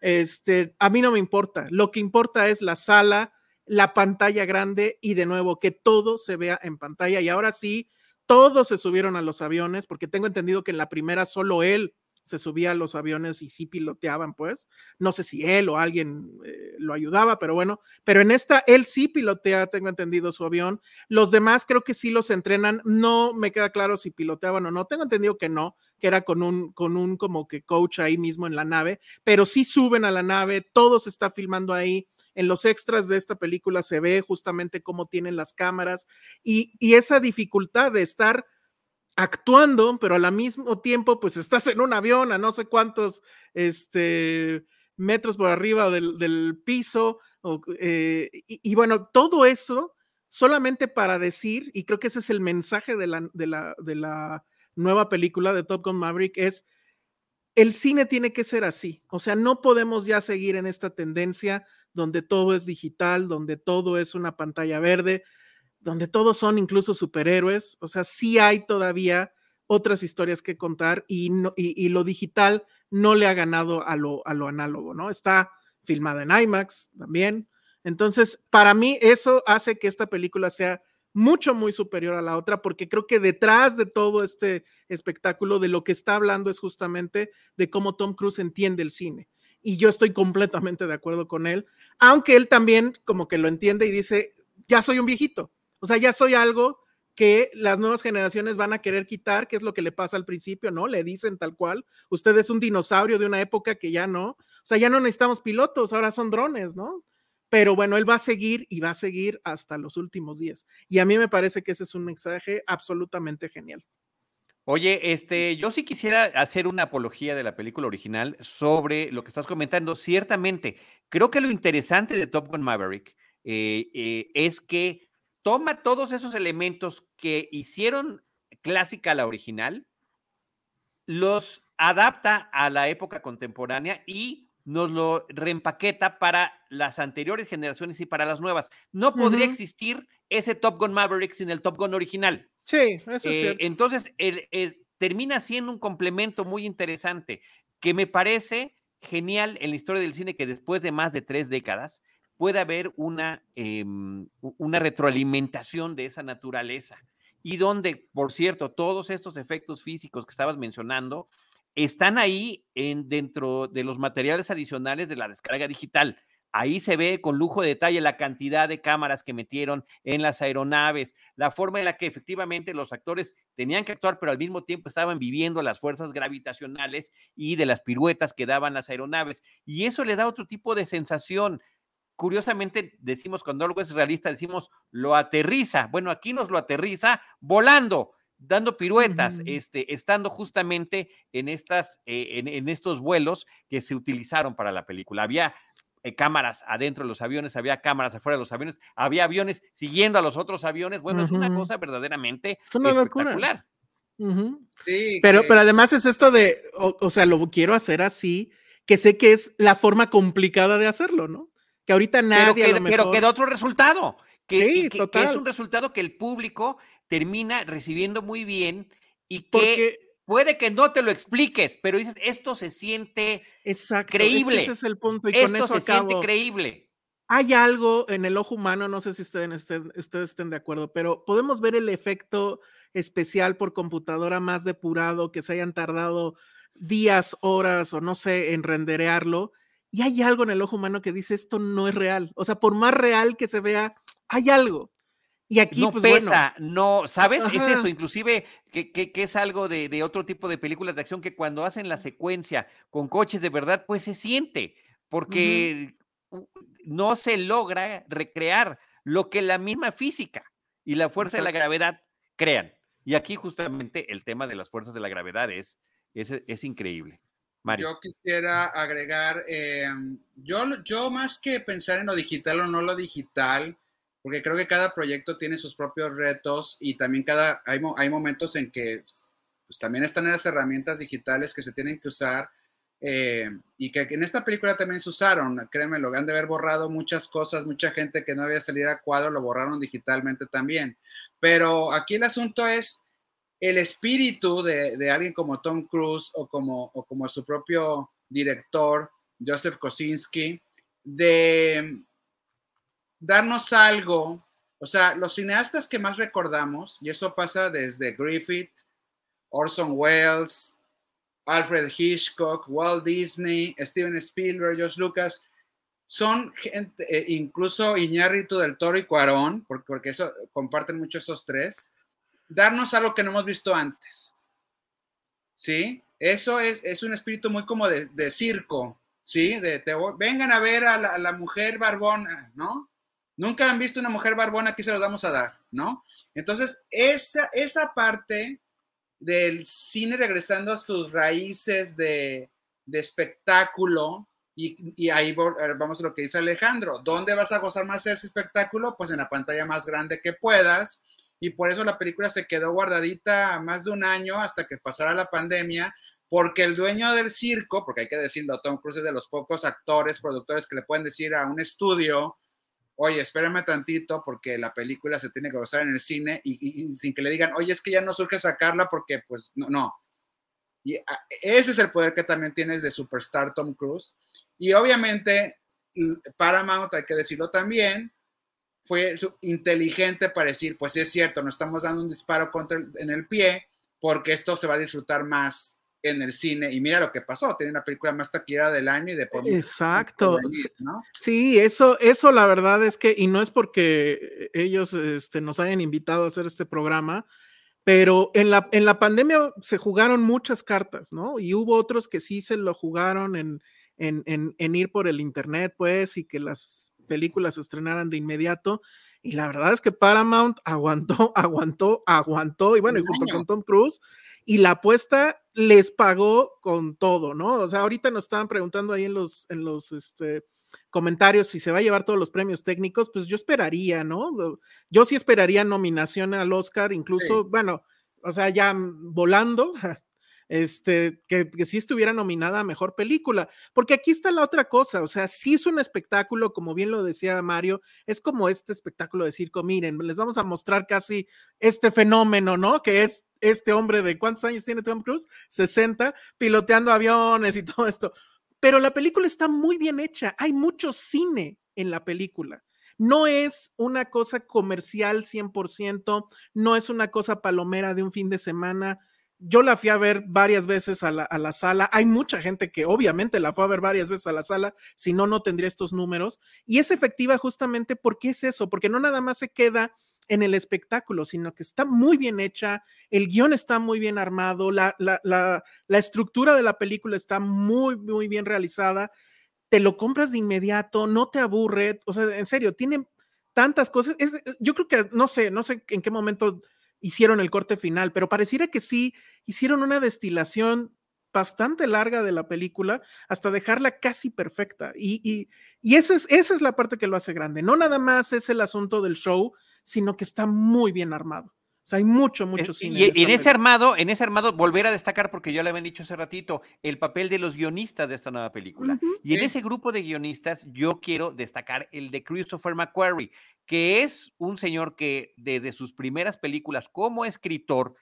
este, a mí no me importa. Lo que importa es la sala, la pantalla grande y de nuevo que todo se vea en pantalla. Y ahora sí, todos se subieron a los aviones, porque tengo entendido que en la primera solo él se subía a los aviones y sí piloteaban, pues. No sé si él o alguien eh, lo ayudaba, pero bueno, pero en esta él sí pilotea, tengo entendido su avión. Los demás creo que sí los entrenan. No me queda claro si piloteaban o no. Tengo entendido que no, que era con un, con un como que coach ahí mismo en la nave, pero sí suben a la nave, todo se está filmando ahí. En los extras de esta película se ve justamente cómo tienen las cámaras y, y esa dificultad de estar actuando, pero al mismo tiempo, pues estás en un avión a no sé cuántos este, metros por arriba del, piso. Eh, y, bueno, todo eso solamente para decir, y creo que ese es el mensaje de la, de la, de la nueva película de Top Gun Maverick, es el cine tiene que ser así. O sea, no podemos ya seguir en esta tendencia donde todo es digital, donde todo es una pantalla verde, donde todos son incluso superhéroes, o sea, sí hay todavía otras historias que contar y, y, lo digital no le ha ganado a lo, a lo análogo, ¿no? Está filmada en IMAX también. Entonces, para mí eso hace que esta película sea mucho, muy superior a la otra, porque creo que detrás de todo este espectáculo, de lo que está hablando es justamente de cómo Tom Cruise entiende el cine. Y yo estoy completamente de acuerdo con él, aunque él también como que lo entiende y dice, ya soy un viejito, o sea, ya soy algo que las nuevas generaciones van a querer quitar, que es lo que le pasa al principio, ¿no? Le dicen tal cual, usted es un dinosaurio de una época que ya no, o sea, ya no necesitamos pilotos, ahora son drones, ¿no? Pero bueno, él va a seguir y va a seguir hasta los últimos días. Y a mí me parece que ese es un mensaje absolutamente genial. Oye, este, yo sí quisiera hacer una apología de la película original sobre lo que estás comentando. Ciertamente, creo que lo interesante de Top Gun Maverick eh, eh, es que toma todos esos elementos que hicieron clásica la original, los adapta a la época contemporánea y nos lo reempaqueta para las anteriores generaciones y para las nuevas. No podría existir ese Top Gun Maverick sin el Top Gun original. Sí, eso es eh, cierto. Entonces, termina siendo un complemento muy interesante que me parece genial en la historia del cine que después de más de tres décadas puede haber una, em, una retroalimentación de esa naturaleza y donde, por cierto, todos estos efectos físicos que estabas mencionando están ahí en, dentro de los materiales adicionales de la descarga digital. Ahí se ve con lujo de detalle la cantidad de cámaras que metieron en las aeronaves, la forma en la que efectivamente los actores tenían que actuar, pero al mismo tiempo estaban viviendo las fuerzas gravitacionales y de las piruetas que daban las aeronaves. Y eso le da otro tipo de sensación curiosamente decimos cuando algo es realista, decimos lo aterriza. Bueno, aquí nos lo aterriza volando, dando piruetas, este, estando justamente en, estas, eh, en, estos vuelos que se utilizaron para la película. Había eh, cámaras adentro de los aviones, había cámaras afuera de los aviones, había aviones siguiendo a los otros aviones. Bueno, es una cosa verdaderamente espectacular. sí, pero, pero además es esto de, o sea, lo quiero hacer así, que sé que es la forma complicada de hacerlo, ¿no? Que ahorita nadie. Pero, que, pero da otro resultado. Que, es un resultado que el público termina recibiendo muy bien y que puede que no te lo expliques, pero dices, esto se siente creíble. ese es el punto. Y esto con eso se siente creíble. Hay algo en el ojo humano, no sé si ustedes estén, ustedes estén de acuerdo, pero podemos ver el efecto especial por computadora más depurado, que se hayan tardado días, horas o no sé, en renderearlo y hay algo en el ojo humano que dice esto no es real. O sea, por más real que se vea, hay algo. Y aquí, no pues, pesa, no, ¿sabes? Es eso, inclusive que, que, es algo de, de, otro tipo de películas de acción que cuando hacen la secuencia con coches de verdad, pues se siente, porque no se logra recrear lo que la misma física y la fuerza de la gravedad crean. Y aquí justamente el tema de las fuerzas de la gravedad es, es, es increíble. Mario. Yo quisiera agregar, eh, yo, yo más que pensar en lo digital o no lo digital, porque creo que cada proyecto tiene sus propios retos y también cada, hay, hay momentos en que pues, también están las herramientas digitales que se tienen que usar eh, y que en esta película también se usaron, créeme, lo han de haber borrado muchas cosas, mucha gente que no había salido a cuadro lo borraron digitalmente también. Pero aquí el asunto es el espíritu de, alguien como Tom Cruise o como, su propio director, Joseph Kosinski, de darnos algo, o sea, los cineastas que más recordamos, y eso pasa desde Griffith, Orson Welles, Alfred Hitchcock, Walt Disney, Steven Spielberg, George Lucas, son gente, eh, incluso Iñárritu del Toro y Cuarón, porque, comparten mucho esos tres, darnos algo que no hemos visto antes. ¿Sí? Eso es, es un espíritu muy como de, de circo, ¿sí? De, te, vengan a ver a la, mujer barbona, ¿no? Nunca han visto una mujer barbona, aquí se los vamos a dar, ¿no? Entonces, esa, esa parte del cine regresando a sus raíces de, de espectáculo, y, y, ahí vamos a lo que dice Alejandro, ¿dónde vas a gozar más ese espectáculo? Pues en la pantalla más grande que puedas, y por eso la película se quedó guardadita más de un año hasta que pasara la pandemia, porque el dueño del circo, porque hay que decirlo, Tom Cruise es de los pocos actores, productores que le pueden decir a un estudio, oye, espérame tantito porque la película se tiene que gozar en el cine y, sin que le digan, oye, es que ya no surge sacarla porque pues no, no. Y ese es el poder que también tienes de Superstar Tom Cruise. Y obviamente Paramount, hay que decirlo también, fue inteligente para decir, pues es cierto, no estamos dando un disparo contra el, en el pie porque esto se va a disfrutar más en el cine. Y mira lo que pasó, tiene una película más taquillera del año y de por Exacto. Venir, ¿no? Sí, eso, eso la verdad es que, y no es porque ellos este, nos hayan invitado a hacer este programa, pero en la, en la pandemia se jugaron muchas cartas, ¿no? Y hubo otros que sí se lo jugaron en, en, en, en ir por el internet, pues, y que las películas se estrenaran de inmediato. Y la verdad es que Paramount aguantó, aguantó, aguantó, y bueno, y junto con Tom Cruise, y la apuesta les pagó con todo, ¿no? O sea, ahorita nos estaban preguntando ahí en los, en los este, comentarios si se va a llevar todos los premios técnicos, pues yo esperaría, ¿no? Yo sí esperaría nominación al Oscar, incluso, sí. bueno, o sea, ya volando, este, que, que sí estuviera nominada a mejor película, porque aquí está la otra cosa, o sea, sí es un espectáculo, como bien lo decía Mario, es como este espectáculo de circo, miren, les vamos a mostrar casi este fenómeno, ¿no? Que es este hombre de cuántos años tiene Tom Cruise, 60, piloteando aviones y todo esto. Pero la película está muy bien hecha, hay mucho cine en la película. No es una cosa comercial 100%, no es una cosa palomera de un fin de semana. Yo la fui a ver varias veces a la, a la, sala. Hay mucha gente que obviamente la fue a ver varias veces a la sala, si no, no tendría estos números. Y es efectiva justamente porque es eso, porque no nada más se queda en el espectáculo, sino que está muy bien hecha, el guion está muy bien armado, la, la, la, estructura de la película está muy, muy bien realizada, te lo compras de inmediato, no te aburre, o sea, en serio, tiene tantas cosas, yo creo que, no sé, no sé en qué momento hicieron el corte final, pero pareciera que sí hicieron una destilación bastante larga de la película hasta dejarla casi perfecta. Y, y, y esa, es, esa es la parte que lo hace grande. No nada más es el asunto del show, sino que está muy bien armado. O sea, hay mucho, mucho cine. Y en, en ese armado, en ese armado, volver a destacar, porque yo le había dicho hace ratito, el papel de los guionistas de esta nueva película. Uh -huh. Y en sí. ese grupo de guionistas, yo quiero destacar el de Christopher McQuarrie, que es un señor que desde sus primeras películas como escritor,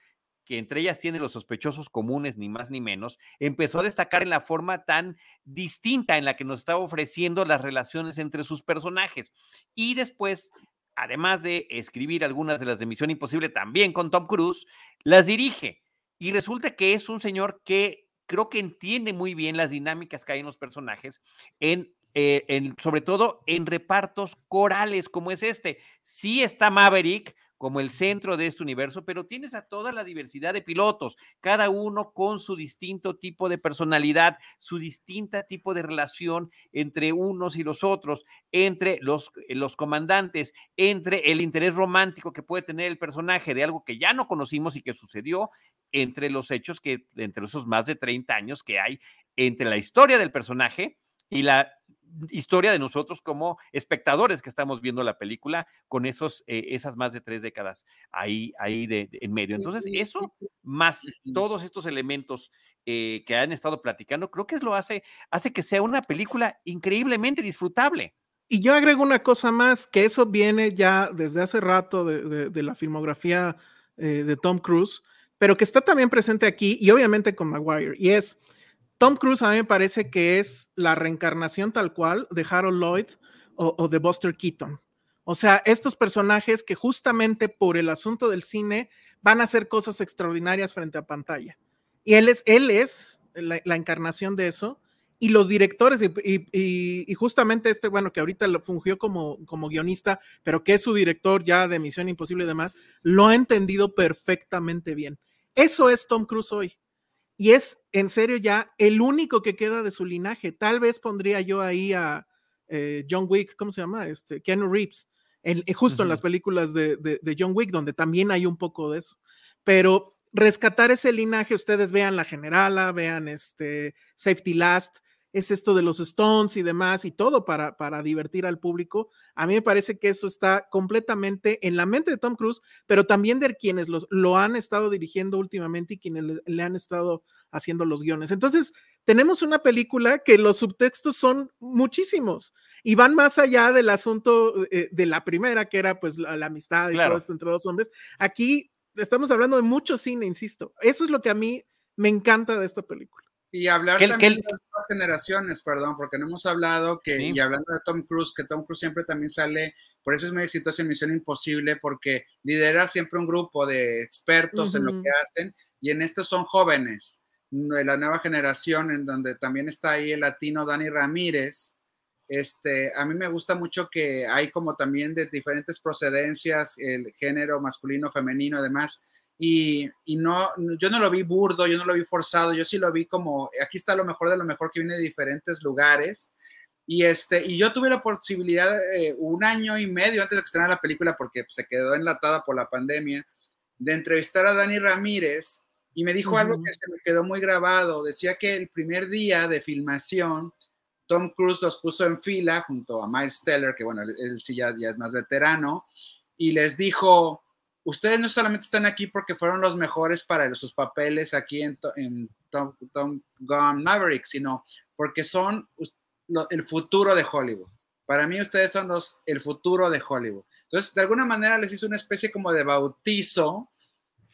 que entre ellas tiene los sospechosos comunes, ni más ni menos, empezó a destacar en la forma tan distinta en la que nos estaba ofreciendo las relaciones entre sus personajes. Y después además de escribir algunas de las de Misión Imposible también con Tom Cruise, las dirige. Y resulta que es un señor que creo que entiende muy bien las dinámicas que hay en los personajes, en, eh, en, sobre todo en repartos corales como es este. Sí está Maverick, como el centro de este universo, pero tienes a toda la diversidad de pilotos, cada uno con su distinto tipo de personalidad, su distinta tipo de relación entre unos y los otros, entre los, los comandantes, entre el interés romántico que puede tener el personaje de algo que ya no conocimos y que sucedió, entre los hechos que, entre esos más de 30 años que hay entre la historia del personaje y la historia de nosotros como espectadores que estamos viendo la película con esos, eh, esas más de tres décadas ahí, ahí de, en medio. Entonces, eso más todos estos elementos eh, que han estado platicando, creo que es lo hace, hace que sea una película increíblemente disfrutable. Y yo agrego una cosa más, que eso viene ya desde hace rato de, la filmografía eh, de Tom Cruise, pero que está también presente aquí y obviamente con Maguire, y es Tom Cruise a mí me parece que es la reencarnación tal cual de Harold Lloyd o, de Buster Keaton. O sea, estos personajes que justamente por el asunto del cine van a hacer cosas extraordinarias frente a pantalla. Y él es, él es la, encarnación de eso. Y los directores, y, justamente este, bueno, que ahorita lo fungió como, como guionista, pero que es su director ya de Misión Imposible y demás, lo ha entendido perfectamente bien. Eso es Tom Cruise hoy y es en serio ya el único que queda de su linaje. Tal vez pondría yo ahí a eh, John Wick, ¿cómo se llama? Este, Keanu Reeves, eh, justo en las películas de, de, John Wick, donde también hay un poco de eso. Pero rescatar ese linaje, ustedes vean La Generala, vean este Safety Last, es esto de los Stones y demás y todo para, para divertir al público. A mí me parece que eso está completamente en la mente de Tom Cruise, pero también de quienes los, lo han estado dirigiendo últimamente y quienes le, han estado haciendo los guiones. Entonces, tenemos una película que los subtextos son muchísimos y van más allá del asunto eh, de la primera, que era pues la, amistad y todo esto entre dos hombres. Aquí estamos hablando de mucho cine, insisto. Eso es lo que a mí me encanta de esta película. Y hablar también de las nuevas generaciones, perdón, porque no hemos hablado que, y hablando de Tom Cruise, que Tom Cruise siempre también sale, por eso es muy exitoso en Misión Imposible, porque lidera siempre un grupo de expertos en lo que hacen, y en estos son jóvenes, de la nueva generación, en donde también está ahí el latino Dani Ramírez. Este, a mí me gusta mucho que hay como también de diferentes procedencias, el género masculino, femenino, además y, no, yo no lo vi burdo, yo no lo vi forzado, yo sí lo vi como, aquí está lo mejor de lo mejor que viene de diferentes lugares. Y, este, y yo tuve la posibilidad eh, un año y medio antes de que estrenara la película, porque se quedó enlatada por la pandemia, de entrevistar a Dani Ramírez y me dijo algo que se me quedó muy grabado. Decía que el primer día de filmación, Tom Cruise los puso en fila junto a Miles Teller, que bueno, él, sí ya, ya es más veterano, y les dijo, ustedes no solamente están aquí porque fueron los mejores para sus papeles aquí en, Tom, Gun Maverick, sino porque son el futuro de Hollywood. Para mí ustedes son los, el futuro de Hollywood. Entonces, de alguna manera les hizo una especie como de bautizo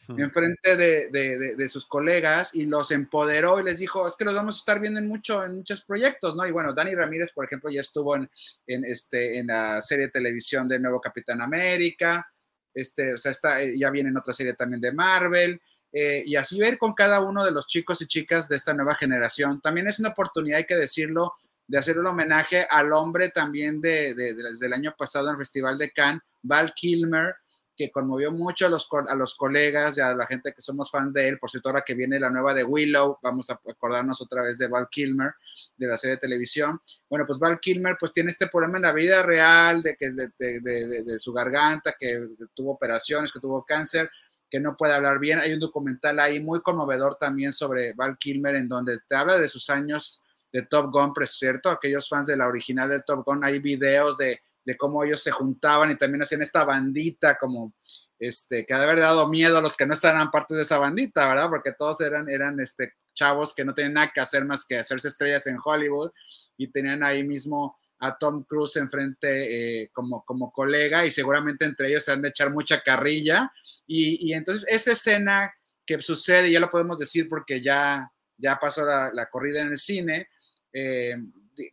en frente de, sus colegas y los empoderó y les dijo, es que los vamos a estar viendo en, mucho, en muchos proyectos, ¿no? Y bueno, Dani Ramírez, por ejemplo, ya estuvo en, en, este, en la serie de televisión de Nuevo Capitán América, este, o sea, está, eh, ya viene en otra serie también de Marvel, eh, y así ver con cada uno de los chicos y chicas de esta nueva generación. También es una oportunidad, hay que decirlo, de hacer un homenaje al hombre también de, desde el año pasado en el Festival de Cannes, Val Kilmer, que conmovió mucho a los, a los colegas y a la gente que somos fans de él. Por cierto, ahora que viene la nueva de Willow, vamos a acordarnos otra vez de Val Kilmer, de la serie de televisión. Bueno, pues Val Kilmer pues tiene este problema en la vida real de, que, de, de, de su garganta, que tuvo operaciones, que tuvo cáncer, que no puede hablar bien. Hay un documental ahí muy conmovedor también sobre Val Kilmer en donde te habla de sus años de Top Gun, por cierto, aquellos fans de la original de Top Gun, hay videos de de cómo ellos se juntaban y también hacían esta bandita como este, que ha haber dado miedo a los que no estaban parte de esa bandita, ¿verdad? Porque todos eran, eran este, chavos que no tenían nada que hacer más que hacerse estrellas en Hollywood y tenían ahí mismo a Tom Cruise enfrente eh, como, como colega y seguramente entre ellos se han de echar mucha carrilla y, y, entonces esa escena que sucede, ya lo podemos decir porque ya, ya pasó la, la corrida en el cine, eh,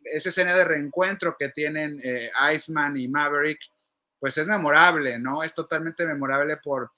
esa escena de reencuentro que tienen eh, Iceman y Maverick, pues es memorable, ¿no? Es totalmente memorable por,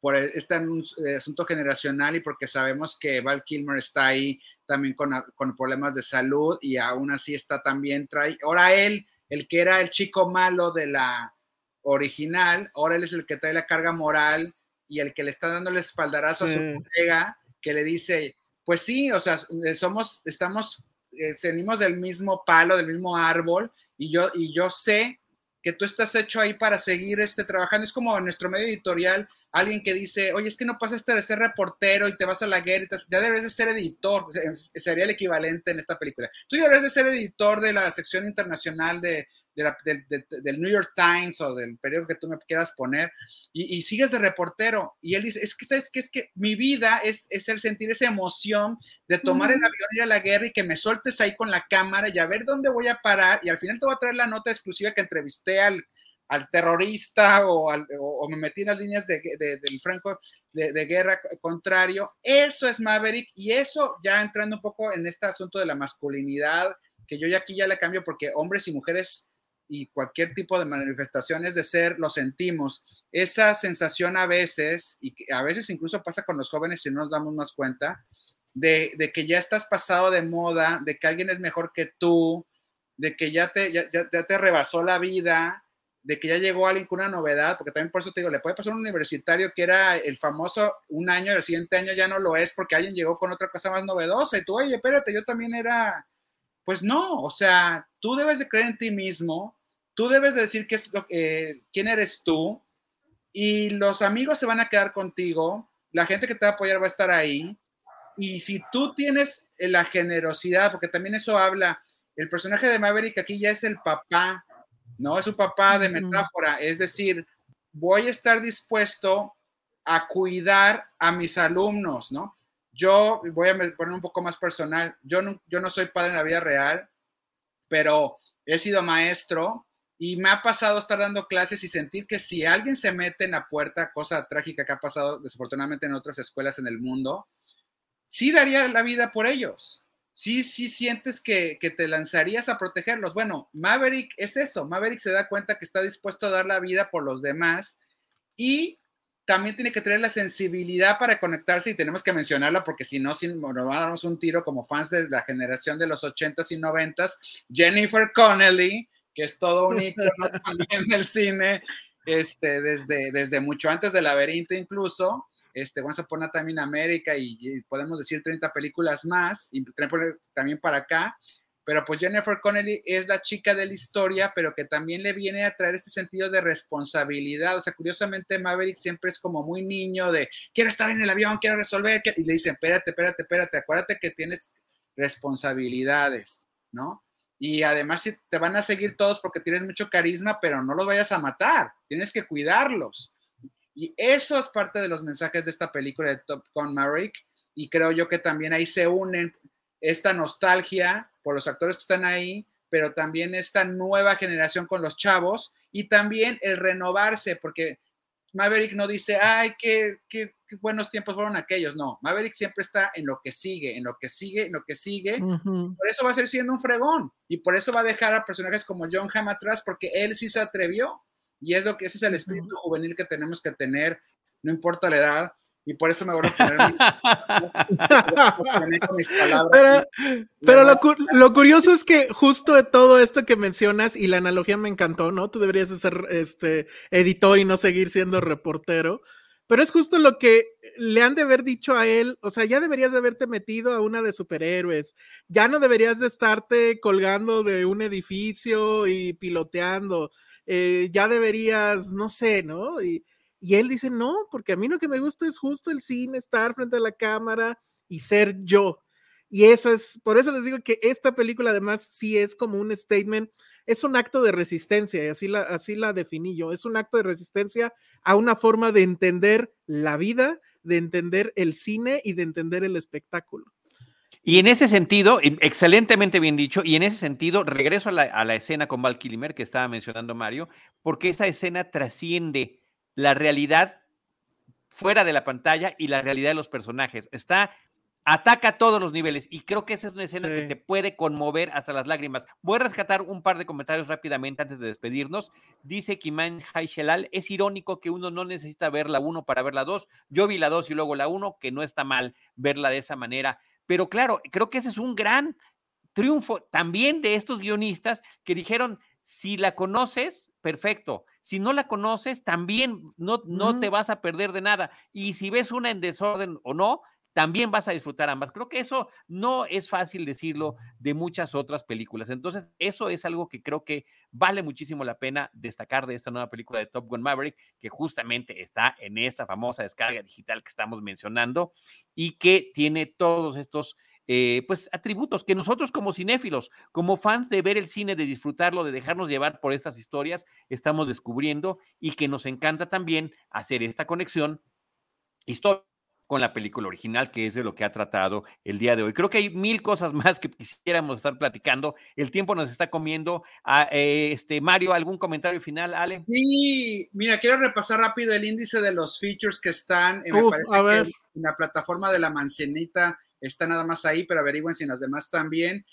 por este eh, asunto generacional y porque sabemos que Val Kilmer está ahí también con, con, problemas de salud y aún así está también, trae, ahora él, el que era el chico malo de la, original, ahora él es el que trae la carga moral y el que le está dando el espaldarazo a su colega, que le dice, pues sí, o sea, somos, estamos, eh, del mismo palo, del mismo árbol, y yo, y yo sé que tú estás hecho ahí para seguir este, trabajando. Es como en nuestro medio editorial, alguien que dice, oye, es que no pasaste de ser reportero y te vas a la guerra, ya debes de ser editor, sería el equivalente en esta película. Tú ya debes de ser editor de la sección internacional de, del New York Times o del periódico que tú me quieras poner y, sigues de reportero. Y él dice, es que, ¿sabes qué? Es que mi vida es, es el sentir esa emoción de tomar el avión y ir a la guerra y que me sueltes ahí con la cámara y a ver dónde voy a parar. Y al final te voy a traer la nota exclusiva que entrevisté al, al terrorista o, o, me metí en las líneas de, del franco de, de, guerra contrario. Eso es Maverick y eso ya entrando un poco en este asunto de la masculinidad, que yo ya aquí ya le cambio porque hombres y mujeres y cualquier tipo de manifestaciones de ser, lo sentimos. Esa sensación a veces, y a veces incluso pasa con los jóvenes si no nos damos más cuenta, de, que ya estás pasado de moda, de que alguien es mejor que tú, de que ya te, ya, ya, te rebasó la vida, de que ya llegó alguien con una novedad, porque también por eso te digo, le puede pasar un universitario que era el famoso un año, el siguiente año ya no lo es porque alguien llegó con otra cosa más novedosa y tú, oye, espérate, yo también era, pues no, o sea, tú debes de creer en ti mismo, Tú debes decir qué es lo, eh, quién eres tú y los amigos se van a quedar contigo, la gente que te va a apoyar va a estar ahí. Y si tú tienes la generosidad, porque también eso habla, el personaje de Maverick aquí ya es el papá, ¿no? Es un papá de metáfora, es decir, voy a estar dispuesto a cuidar a mis alumnos, ¿no? Yo voy a poner un poco más personal, yo no, yo no soy padre en la vida real, pero he sido maestro y me ha pasado estar dando clases y sentir que si alguien se mete en la puerta, cosa trágica que ha pasado desafortunadamente en otras escuelas en el mundo, sí daría la vida por ellos. Sí, sí sientes que, que te lanzarías a protegerlos. Bueno, Maverick es eso. Maverick se da cuenta que está dispuesto a dar la vida por los demás y también tiene que tener la sensibilidad para conectarse y tenemos que mencionarla porque si no, si nos vamos a un tiro como fans de la generación de los 80s y 90s, Jennifer Connelly que es todo un icono también del cine, este, desde, desde mucho antes del laberinto incluso, este, Once a Time in America y, podemos decir 30 películas más, y también para acá, pero pues Jennifer Connelly es la chica de la historia, pero que también le viene a traer este sentido de responsabilidad, o sea, curiosamente Maverick siempre es como muy niño de, quiero estar en el avión, quiero resolver, y le dicen, espérate, espérate, espérate, acuérdate que tienes responsabilidades, ¿no? Y además te van a seguir todos porque tienes mucho carisma, pero no los vayas a matar, tienes que cuidarlos. Y eso es parte de los mensajes de esta película de Top Gun Maverick. Y creo yo que también ahí se unen esta nostalgia por los actores que están ahí, pero también esta nueva generación con los chavos y también el renovarse, porque Maverick no dice, ay, qué, qué, buenos tiempos fueron aquellos. No, Maverick siempre está en lo que sigue, en lo que sigue, en lo que sigue. Por eso va a ser siendo un fregón y por eso va a dejar a personajes como John Hamm atrás, porque él sí se atrevió. Y es lo que ese es el espíritu juvenil que tenemos que tener, no importa la edad, y por eso me voy a poner Pero, pero lo, lo, curioso es que justo de todo esto que mencionas y la analogía me encantó, ¿no? Tú deberías ser este editor y no seguir siendo reportero. Pero es justo lo que le han de haber dicho a él, o sea, ya deberías de haberte metido a una de superhéroes, ya no deberías de estarte colgando de un edificio y piloteando, eh, ya deberías, no sé, ¿no? Y, y él dice, no, porque a mí lo que me gusta es justo el cine, estar frente a la cámara y ser yo. Y eso es, por eso les digo que esta película además sí es como un statement, es un acto de resistencia, y así la, así la definí yo, es un acto de resistencia a una forma de entender la vida, de entender el cine y de entender el espectáculo. Y en ese sentido, excelentemente bien dicho, y en ese sentido, regreso a la, a la escena con Val Kilmer que estaba mencionando Mario, porque esa escena trasciende la realidad fuera de la pantalla y la realidad de los personajes. Está ataca a todos los niveles y creo que esa es una escena que te puede conmover hasta las lágrimas. Voy a rescatar un par de comentarios rápidamente antes de despedirnos. Dice Kiman Haishelal, es irónico que uno no necesita ver la 1 para ver la 2. Yo vi la 2 y luego la 1, que no está mal verla de esa manera. Pero claro, creo que ese es un gran triunfo también de estos guionistas que dijeron, si la conoces, perfecto. Si no la conoces, también no, no te vas a perder de nada. Y si ves una en desorden o no, también vas a disfrutar ambas. Creo que eso no es fácil decirlo de muchas otras películas. Entonces, eso es algo que creo que vale muchísimo la pena destacar de esta nueva película de Top Gun Maverick, que justamente está en esa famosa descarga digital que estamos mencionando y que tiene todos estos eh, pues atributos que nosotros como cinéfilos, como fans de ver el cine, de disfrutarlo, de dejarnos llevar por estas historias, estamos descubriendo y que nos encanta también hacer esta conexión histórica con la película original, que es de lo que ha tratado el día de hoy. Creo que hay mil cosas más que quisiéramos estar platicando. El tiempo nos está comiendo. Ah, eh, este Mario, ¿algún comentario final, Ale? Sí, mira, quiero repasar rápido el índice de los features que están. Eh, me parece a ver. en la plataforma de la mancenita está nada más ahí, pero averigüen si las demás también.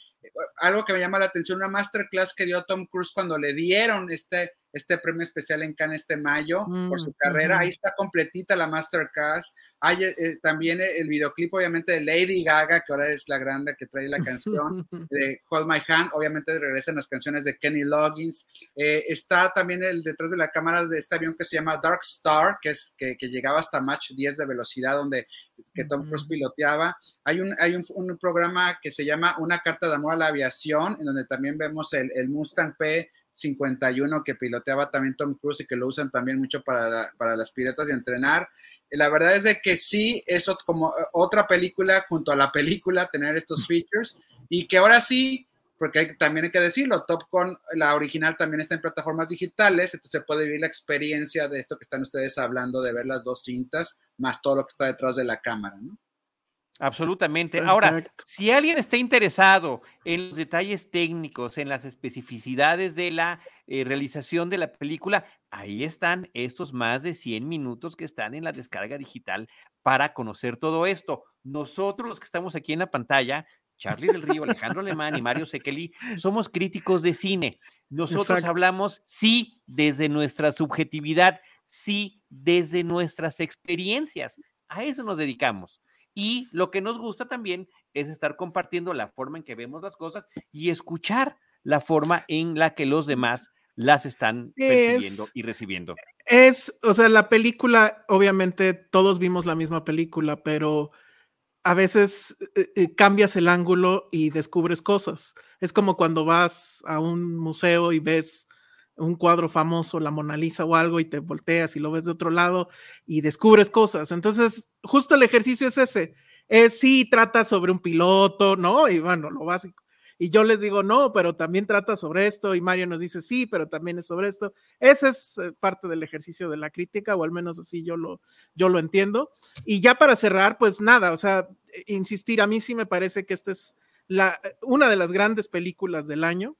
Algo que me llama la atención, una masterclass que dio Tom Cruise cuando le dieron este, este premio especial en Cannes este mayo por su mm, carrera. Ahí está completita la masterclass. Hay eh, eh, también el videoclip, obviamente, de Lady Gaga, que ahora es la grande que trae la canción de Hold My Hand. Obviamente regresan las canciones de Kenny Loggins. Eh, está también el detrás de la cámara de este avión que se llama Dark Star, que, es, que, que llegaba hasta Mach 10 de velocidad, donde que Tom Cruise piloteaba. Hay, un, hay un, un, programa que se llama Una carta de amor a la aviación, en donde también vemos el, el Mustang P51 que piloteaba también Tom Cruise y que lo usan también mucho para, para las pilotas de entrenar. La verdad es de que sí, es como otra película junto a la película tener estos features y que ahora sí porque hay, también hay que decirlo, Top Gun, la original también está en plataformas digitales, entonces se puede vivir la experiencia de esto que están ustedes hablando, de ver las dos cintas, más todo lo que está detrás de la cámara, ¿no? Absolutamente. Ahora, si alguien está interesado en los detalles técnicos, en las especificidades de la eh, realización de la película, ahí están estos más de 100 minutos que están en la descarga digital para conocer todo esto. Nosotros los que estamos aquí en la pantalla Charlie del Río, Alejandro Alemán y Mario Sekeli, somos críticos de cine. Nosotros hablamos, sí, desde nuestra subjetividad, sí, desde nuestras experiencias. A eso nos dedicamos. Y lo que nos gusta también es estar compartiendo la forma en que vemos las cosas y escuchar la forma en la que los demás las están percibiendo y recibiendo. Es, o sea, la película, obviamente todos vimos la misma película, pero a veces eh, eh, cambias el ángulo y descubres cosas. Es como cuando vas a un museo y ves un cuadro famoso, la Mona Lisa o algo, y te volteas y lo ves de otro lado y descubres cosas. Entonces, justo el ejercicio es ese. Es sí, trata sobre un piloto, ¿no? Y bueno, lo básico y yo les digo, no, pero también trata sobre esto, y Mario nos dice, sí, pero también es sobre esto. Ese es eh, parte del ejercicio de la crítica, o al menos así yo lo, yo lo entiendo. Y ya para cerrar, pues nada, o sea, eh, insistir, a mí sí me parece que esta es la, una de las grandes películas del año.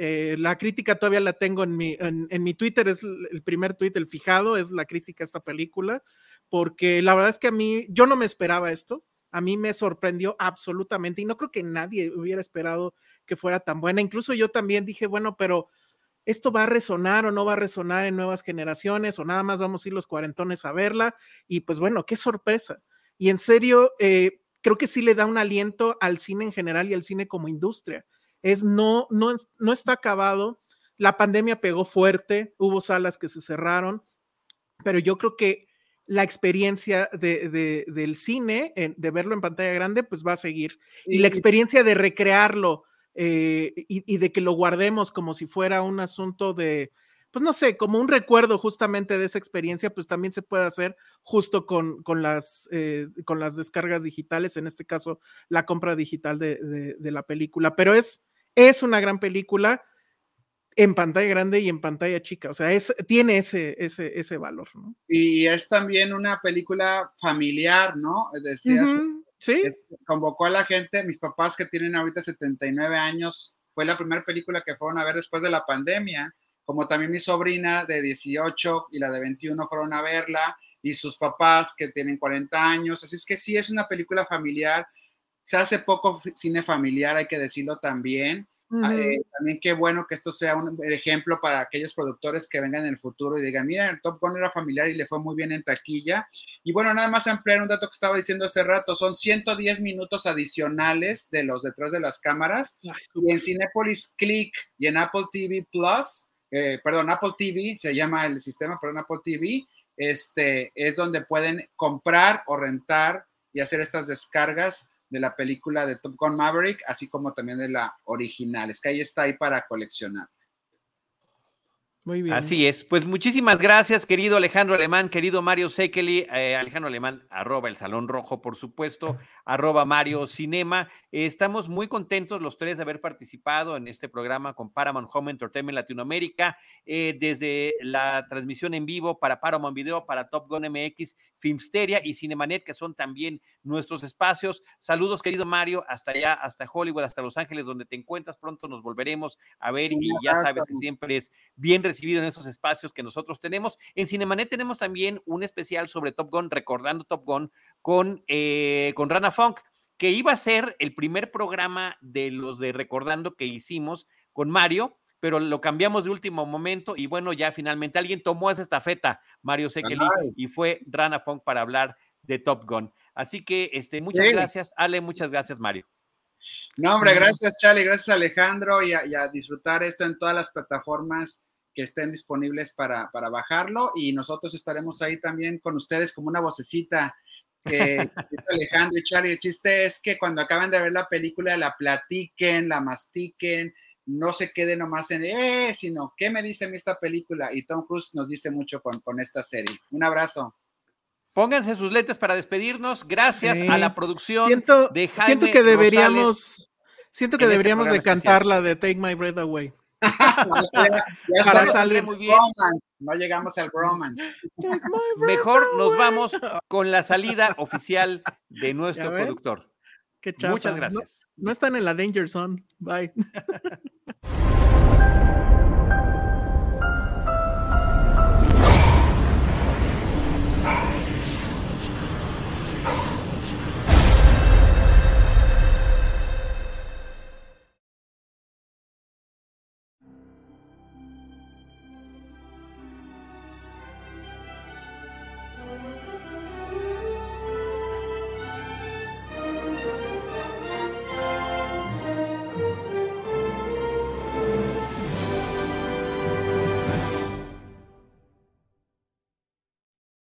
Eh, la crítica todavía la tengo en mi, en, mi Twitter, es el primer tweet, el fijado, es la crítica a esta película, porque la verdad es que a mí, yo no me esperaba esto a mí me sorprendió absolutamente y no creo que nadie hubiera esperado que fuera tan buena. Incluso yo también dije, bueno, pero esto va a resonar o no va a resonar en nuevas generaciones o nada más vamos a ir los cuarentones a verla y pues bueno, qué sorpresa. Y en serio, eh, creo que sí le da un aliento al cine en general y al cine como industria. Es no, no, no está acabado. La pandemia pegó fuerte, hubo salas que se cerraron, pero yo creo que la experiencia de, del cine, de verlo en pantalla grande, pues va a seguir. Y, la experiencia de recrearlo eh, y, de que lo guardemos como si fuera un asunto de, pues no sé, como un recuerdo justamente de esa experiencia, pues también se puede hacer justo con, con las, eh, con las descargas digitales, en este caso la compra digital de, de la película. Pero es, es una gran película en pantalla grande y en pantalla chica. O sea, es, tiene ese, ese, ese valor, ¿no? Y es también una película familiar, ¿no? Decías, sí. convocó a la gente, mis papás que tienen ahorita 79 años, fue la primera película que fueron a ver después de la pandemia, como también mi sobrina de 18 y la de 21 fueron a verla, y sus papás que tienen 40 años. Así es que sí es una película familiar. Se hace poco cine familiar, hay que decirlo también Ah, eh, también qué bueno que esto sea un ejemplo para aquellos productores que vengan en el futuro y digan, mira, el Top Gun era familiar y le fue muy bien en taquilla. Y bueno, nada más ampliar un dato que estaba diciendo hace rato, son 110 minutos adicionales de los detrás de las cámaras. y en Cinepolis Click y en Apple TV Plus eh, perdón, Apple TV, se llama el sistema, perdón, Apple TV, este, es donde pueden comprar o rentar y hacer estas descargas de la película de Top Gun Maverick, así como también de la original. Es que ahí está ahí para coleccionar. Muy bien. Así es. Pues muchísimas gracias, querido Alejandro Alemán, querido Mario Sekeli, eh, Alejandro Alemán, arroba el Salón Rojo, por supuesto, arroba Mario Cinema. Eh, estamos muy contentos los tres de haber participado en este programa con Paramount Home Entertainment Latinoamérica, eh, desde la transmisión en vivo para Paramount Video, para Top Gun MX, Filmsteria y Cinemanet, que son también nuestros espacios. Saludos, querido Mario, hasta allá, hasta Hollywood, hasta Los Ángeles, donde te encuentras. Pronto nos volveremos a ver y ya sabes que siempre es bien recibido en esos espacios que nosotros tenemos. En Cinemanet tenemos también un especial sobre Top Gun, recordando Top Gun, con, eh, con Rana Funk, que iba a ser el primer programa de los de Recordando que hicimos con Mario, pero lo cambiamos de último momento y bueno, ya finalmente alguien tomó esa estafeta, Mario Sekeli, y fue Rana Funk para hablar de Top Gun. Así que este, muchas Sí. gracias, Ale, muchas gracias, Mario. No, hombre, gracias Charlie, gracias Alejandro y a, y a disfrutar esto en todas las plataformas que estén disponibles para, para bajarlo y nosotros estaremos ahí también con ustedes como una vocecita. que Alejandro y Charlie, el chiste es que cuando acaben de ver la película la platiquen, la mastiquen, no se quede nomás en, eh, sino, ¿qué me dice a mí esta película? Y Tom Cruise nos dice mucho con, con esta serie. Un abrazo. Pónganse sus lentes para despedirnos. Gracias Sí. a la producción Siento, de Jaime siento que deberíamos, Rosales. siento que este deberíamos de cantar la de Take My Breath Away. Ya Para salir muy bien. no llegamos al bromance. Mejor nos vamos con la salida oficial de nuestro productor. Qué. Muchas No- gracias. No están en la Danger Zone. Bye.